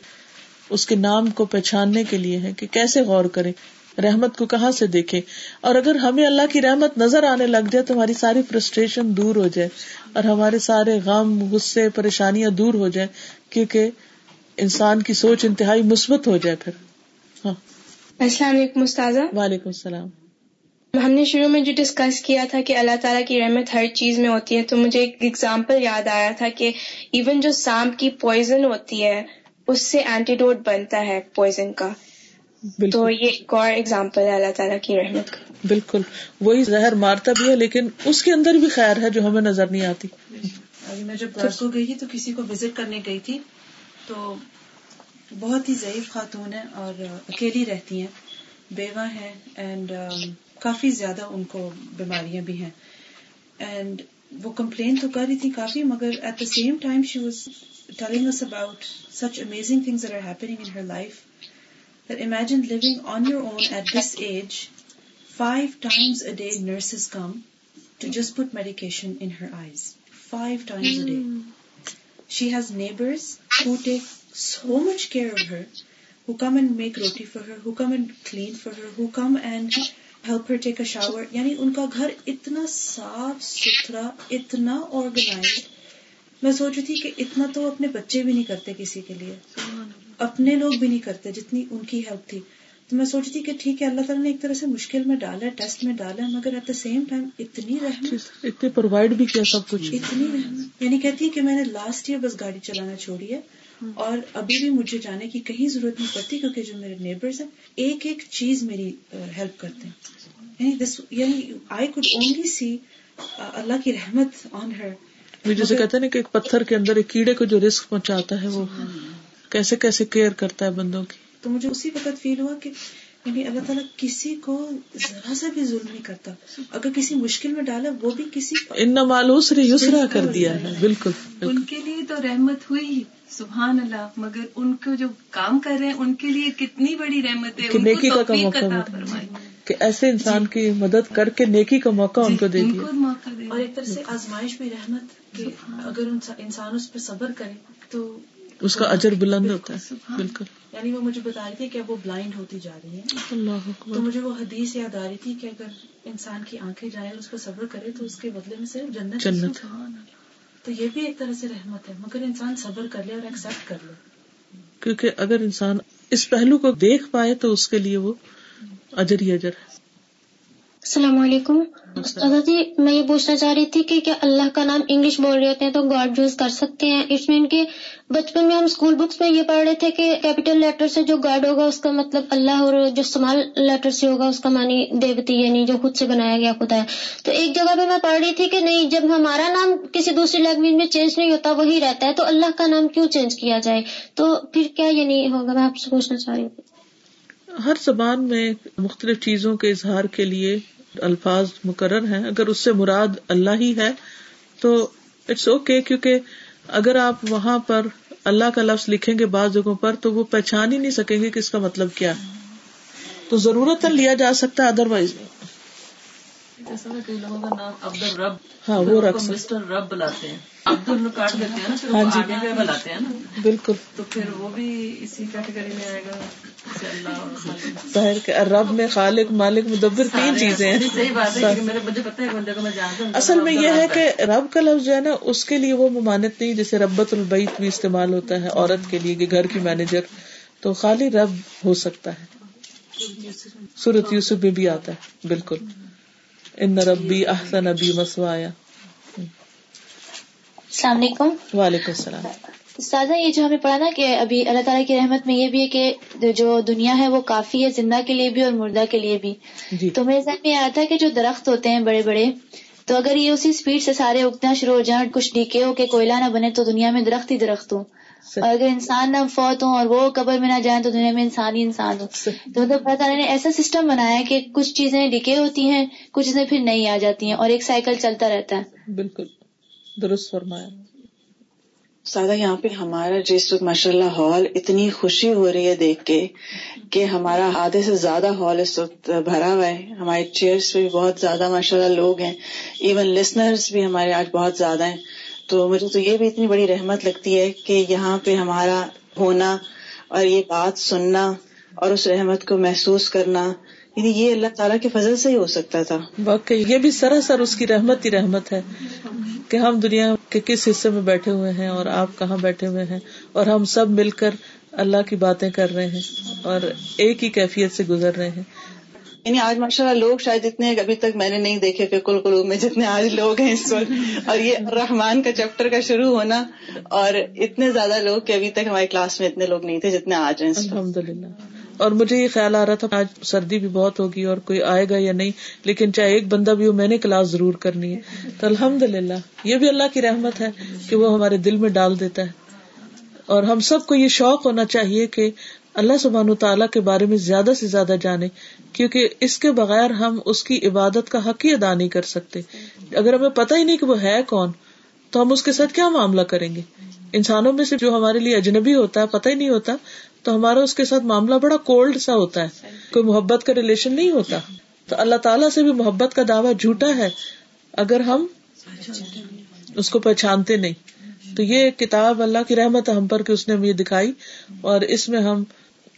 اس کے نام کو پہچاننے کے لیے ہے کہ کیسے غور کریں۔ رحمت کو کہاں سے دیکھے؟ اور اگر ہمیں اللہ کی رحمت نظر آنے لگ جائے تو ہماری ساری فرسٹریشن دور ہو جائے اور ہمارے سارے غم غصے پریشانیاں دور ہو جائے کیونکہ انسان کی سوچ انتہائی مثبت ہو جائے پھر۔ ہاں۔ السلام علیکم استاذہ۔ وعلیکم السلام۔ ہم نے شروع میں جو ڈسکس کیا تھا کہ اللہ تعالیٰ کی رحمت ہر چیز میں ہوتی ہے تو مجھے ایک ایگزامپل یاد آیا تھا کہ ایون جو سانپ کی پوائزن ہوتی ہے اس سے اینٹیڈوٹ بنتا ہے پوائزن کا۔ تو یہ ایک اور ایگزامپل ہے اللہ تعالیٰ کی رحمت کا۔ بالکل۔ وہی زہر مارتا بھی ہے لیکن اس کے اندر بھی خیر ہے جو ہمیں نظر نہیں آتی۔ ابھی میں جب گھر کو گئی تھی تو کسی کو وزٹ کرنے گئی تھی۔ تو بہت ہی ضعیف خاتون ہے اور اکیلی رہتی ہیں۔ بیوہ ہیں اینڈ کافی زیادہ ان کو بیماریاں بھی ہیں۔ اینڈ وہ کمپلین تو کر رہی تھی کافی مگر at the same time she was telling us about such amazing things are happening in her life imagine living on your own at this age five times a day nurses come to just put medication in her eyes five times a day she has neighbours who take so much care of her who come and make roti for her who come and clean for her who come and help her take a shower یعنی ان کا گھر اتنا صاف ستھرا اتنا آرگنائز میں سوچ رہی تھی کہ اتنا تو اپنے بچے بھی نہیں کرتے کسی کے لیے اپنے لوگ بھی نہیں کرتے جتنی ان کی ہیلپ تھی۔ تو میں سوچ تھی کہ ٹھیک ہے اللہ تعالیٰ نے ایک طرح سے مشکل میں ڈالا ہے ٹیسٹ میں ڈالا ہے مگر ایٹ دا سیم ٹائم اتنی رحمت اتنے پرووائڈ بھی کیا سب کچھ۔ اتنی رحمت۔ یعنی کہتی ہے کہ میں نے لاسٹ ایئر بس گاڑی چلانا چھوڑی ہے اور ابھی بھی مجھے جانے کی کہیں ضرورت نہیں پڑتی کیونکہ جو میرے نیبرز ہیں ایک ایک چیز میری ہیلپ کرتے ہیں۔ یعنی آئی کوڈ اونلی سی اللہ کی رحمت آن ہر جیسے کہتے ہیں نا کہ ایک پتھر کے اندر ایک کیڑے کو جو رسک پہنچاتا ہے وہ۔ کیسے کیسے کیئر کرتا ہے بندوں کی؟ تو مجھے اسی وقت فیل ہوا کہ یعنی اللہ تعالیٰ کسی کو ذرا سا بھی ظلم نہیں کرتا۔ اگر کسی مشکل میں ڈالا وہ بھی کسی ان مالوس یسرا کر دیا ہے۔ بالکل ان کے لیے تو رحمت ہوئی سبحان اللہ مگر ان کو جو کام کر رہے ہیں ان کے لیے کتنی بڑی رحمت ہے۔ نیکی کا موقع کہ ایسے انسان جی۔ کی مدد کر کے نیکی کا موقع ان کو دے دیا۔ اور ایک طرح سے آزمائش بھی رحمت کہ اگر انسان اس پہ صبر کرے تو اس کا اجر بلند ہوتا ہے بالکل۔ یعنی وہ مجھے بتا رہی تھی کہ وہ بلائنڈ ہوتی جا رہی ہے تو مجھے وہ حدیث یاد آ رہی تھی کہ اگر انسان کی آنکھیں جائیں اس کو صبر کرے تو اس کے بدلے میں صرف جنت جنت تو یہ بھی ایک طرح سے رحمت ہے۔ مگر انسان صبر کر لے اور ایکسپٹ کر لے۔ کیونکہ اگر انسان اس پہلو کو دیکھ پائے تو اس کے لیے وہ اجر ہی اجر ہے۔ السلام علیکم۔ استاد جی میں یہ پوچھنا چاہ رہی تھی کہ کیا اللہ کا نام انگلش بول رہے ہوتے ہیں تو گاڈ یوز کر سکتے ہیں؟ اس میں ان کے بچپن میں ہم اسکول بکس میں یہ پڑھ رہے تھے کہ کیپیٹل لیٹر سے جو گاڈ ہوگا اس کا مطلب اللہ اور جو اسمال لیٹر سے ہوگا اس کا معنی دیوتی یعنی جو خود سے بنایا گیا خدا ہے۔ تو ایک جگہ پہ میں پڑھ رہی تھی کہ نہیں جب ہمارا نام کسی دوسری لینگویج میں چینج نہیں ہوتا وہی رہتا ہے تو اللہ کا نام کیوں چینج کیا جائے؟ تو پھر کیا یہ نہیں ہوگا؟ میں آپ سے پوچھنا چاہ رہی تھی ہر زبان میں مختلف چیزوں کے اظہار کے لیے الفاظ مقرر ہیں اگر اس سے مراد اللہ ہی ہے تو اٹس اوکے okay, کیونکہ اگر آپ وہاں پر اللہ کا لفظ لکھیں گے بعض جگہوں پر تو وہ پہچان ہی نہیں سکیں گے کہ اس کا مطلب کیا ہے۔ تو ضرورت لیا جا سکتا ہے ادر وائز نا کئی لوگوں کا نام عبد الرب ہاں وہ رقص مسٹر رب بلاتے ہیں۔ عبد کاٹ دیتے ہیں نا پھر ہاں وہ جی۔ آگے پہ بلاتے ہیں نا۔ بالکل۔ تو پھر وہ بھی اسی کیٹیگری میں آئے گا۔ ظاہر کہ رب میں خالق مالک مدبر تین چیزیں ہیں۔ صحیح بات ہے کیونکہ میرے مجھے پتا ہے بندے کو میں جانتا ہوں اصل میں یہ ہے کہ رب کا لفظ جو ہے نا اس کے لیے وہ ممانت نہیں جیسے ربت البیت بھی استعمال ہوتا ہے عورت کے لیے کہ گھر کی مینیجر۔ تو خالی رب ہو سکتا ہے۔ سورت یوسف میں بھی آتا ہے بالکل۔ ان ربی احسن ابی مسوایا۔ السلام علیکم۔ وعلیکم السلام۔ استاذہ یہ جو ہمیں پڑھا نا کہ ابھی اللہ تعالیٰ کی رحمت میں یہ بھی ہے کہ جو دنیا ہے وہ کافی ہے زندہ کے لیے بھی اور مردہ کے لیے بھی۔ جی۔ تو میرے ذہن میں آیا تھا کہ جو درخت ہوتے ہیں بڑے بڑے تو اگر یہ اسی اسپیڈ سے سارے اگنا شروع ہو جائیں کچھ ڈیکے ہو کہ کوئلہ نہ بنے تو دنیا میں درخت ہی درخت ہو اور اگر انسان نہ فوت ہوں اور وہ قبر میں نہ جائیں تو دنیا میں انسان ہی انسان ہو تو مطلب اللہ تعالیٰ نے ایسا سسٹم بنایا ہے کہ کچھ چیزیں ڈکے ہوتی ہیں کچھ چیزیں پھر نہیں آ جاتی ہیں اور ایک سائیکل چلتا رہتا ہے۔ بالکل۔ درست فرمایا۔ سادہ یہاں پہ ہمارا جس وقت ماشاء اللہ ہال اتنی خوشی ہو رہی ہے دیکھ کے کہ ہمارا آدھے سے زیادہ ہال اس وقت بھرا ہوا ہے۔ ہمارے چیئرس پہ بھی بہت زیادہ ماشاء اللہ لوگ ہیں۔ ایون لسنرز بھی ہمارے آج بہت زیادہ ہیں۔ تو مجھے تو یہ بھی اتنی بڑی رحمت لگتی ہے کہ یہاں پہ ہمارا ہونا اور یہ بات سننا اور اس رحمت کو محسوس کرنا یعنی یہ اللہ تعالیٰ کے فضل سے ہی ہو سکتا تھا۔ واقعی، یہ بھی سراسر اس کی رحمت ہی رحمت ہے کہ ہم دنیا کے کس حصے میں بیٹھے ہوئے ہیں اور آپ کہاں بیٹھے ہوئے ہیں اور ہم سب مل کر اللہ کی باتیں کر رہے ہیں اور ایک ہی کیفیت سے گزر رہے ہیں۔ یعنی آج ماشاء اللہ لوگ شاید اتنے ابھی تک میں نے نہیں دیکھے کہ قلوب میں جتنے آج لوگ ہیں اس وقت۔ اور یہ رحمان کا چیپٹر کا شروع ہونا اور اتنے زیادہ لوگ کہ ابھی تک ہماری کلاس میں اتنے لوگ نہیں تھے جتنے آج ہیں الحمد للہ اور مجھے یہ خیال آ رہا تھا آج سردی بھی بہت ہوگی اور کوئی آئے گا یا نہیں، لیکن چاہے ایک بندہ بھی ہو، میں نے کلاس ضرور کرنی ہے۔ تو الحمد للہ یہ بھی اللہ کی رحمت ہے کہ وہ ہمارے دل میں ڈال دیتا ہے۔ اور ہم سب کو یہ شوق ہونا چاہیے کہ اللہ سبحان تعالیٰ کے بارے میں زیادہ سے زیادہ جانے، کیونکہ اس کے بغیر ہم اس کی عبادت کا حق ہی ادا نہیں کر سکتے۔ اگر ہمیں پتہ ہی نہیں کہ وہ ہے کون، تو ہم اس کے ساتھ کیا معاملہ کریں گے؟ انسانوں میں سے جو ہمارے لیے اجنبی ہوتا ہے، پتہ ہی نہیں ہوتا، تو ہمارا اس کے ساتھ معاملہ بڑا کولڈ سا ہوتا ہے۔ کوئی محبت کا ریلیشن نہیں ہوتا۔ تو اللہ تعالیٰ سے بھی محبت کا دعویٰ جھوٹا ہے۔ اگر ہم اس کو پہچانتے نہیں، تو یہ کتاب اللہ کی رحمت ہم پر کہ اس نے ہمیں دکھائی اور اس میں ہم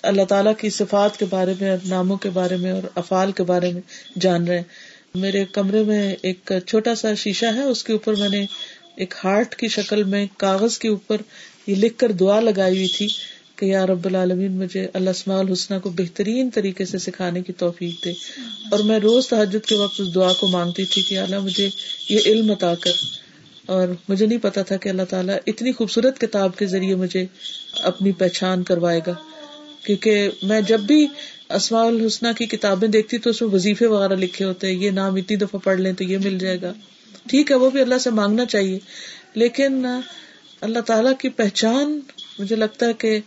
اللہ تعالیٰ کی صفات کے بارے میں اور ناموں کے بارے میں اور افعال کے بارے میں جان رہے ہیں۔ میرے کمرے میں ایک چھوٹا سا شیشہ ہے، اس کے اوپر میں نے ایک ہارٹ کی شکل میں کاغذ کے اوپر یہ لکھ کر دعا لگائی ہوئی تھی کہ یا رب العالمین مجھے اللہ اسماء الحسنہ کو بہترین طریقے سے سکھانے کی توفیق دے۔ اور میں روز تحجد کے وقت اس دعا کو مانگتی تھی کہ اللہ مجھے یہ علم عطا کر۔ اور مجھے نہیں پتا تھا کہ اللہ تعالیٰ اتنی خوبصورت کتاب کے ذریعے مجھے اپنی پہچان کروائے گا۔ کیونکہ میں جب بھی اسماء الحسنہ کی کتابیں دیکھتی تو اس میں وظیفے وغیرہ لکھے ہوتے ہیں، یہ نام اتنی دفعہ پڑھ لیں تو یہ مل جائے گا۔ ٹھیک ہے، وہ بھی اللہ سے مانگنا چاہیے۔ لیکن اللہ تعالیٰ کی پہچان مجھے لگتا ہے کہ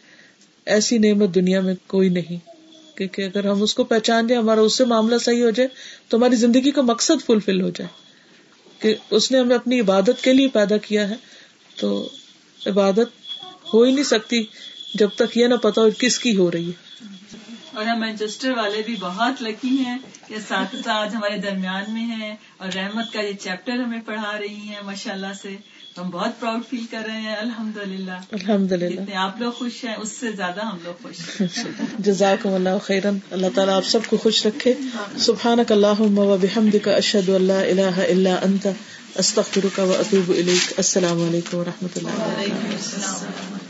ایسی نعمت دنیا میں کوئی نہیں۔ کیونکہ اگر ہم اس کو پہچان جائیں ہمارا اس سے معاملہ صحیح ہو جائے، تو ہماری زندگی کا مقصد فلفل ہو جائے۔ کہ اس نے ہمیں اپنی عبادت کے لیے پیدا کیا ہے، تو عبادت ہو ہی نہیں سکتی۔ جب تک یہ نہ پتا ہو کس کی ہو رہی ہے۔ اور ہم مینچسٹر والے بھی بہت لکی ہیں کہ اساتذہ آج ہمارے درمیان میں ہیں اور رحمت کا یہ چیپٹر ہمیں پڑھا رہی ہیں ماشاء اللہ سے۔ ہم بہت پراؤڈ فیل کر رہے ہیں الحمد للہ الحمد للہ آپ لوگ خوش ہیں اس سے زیادہ ہم لوگ خوش ہیں۔ *laughs* جزاک اللہ خیرن۔ اللہ تعالیٰ آپ سب کو خوش رکھے۔ سبحان کا اللہ و بحمد کا اشد اللہ اللہ اللہ انت استخر کا اطوب السلام علیکم و رحمۃ اللہ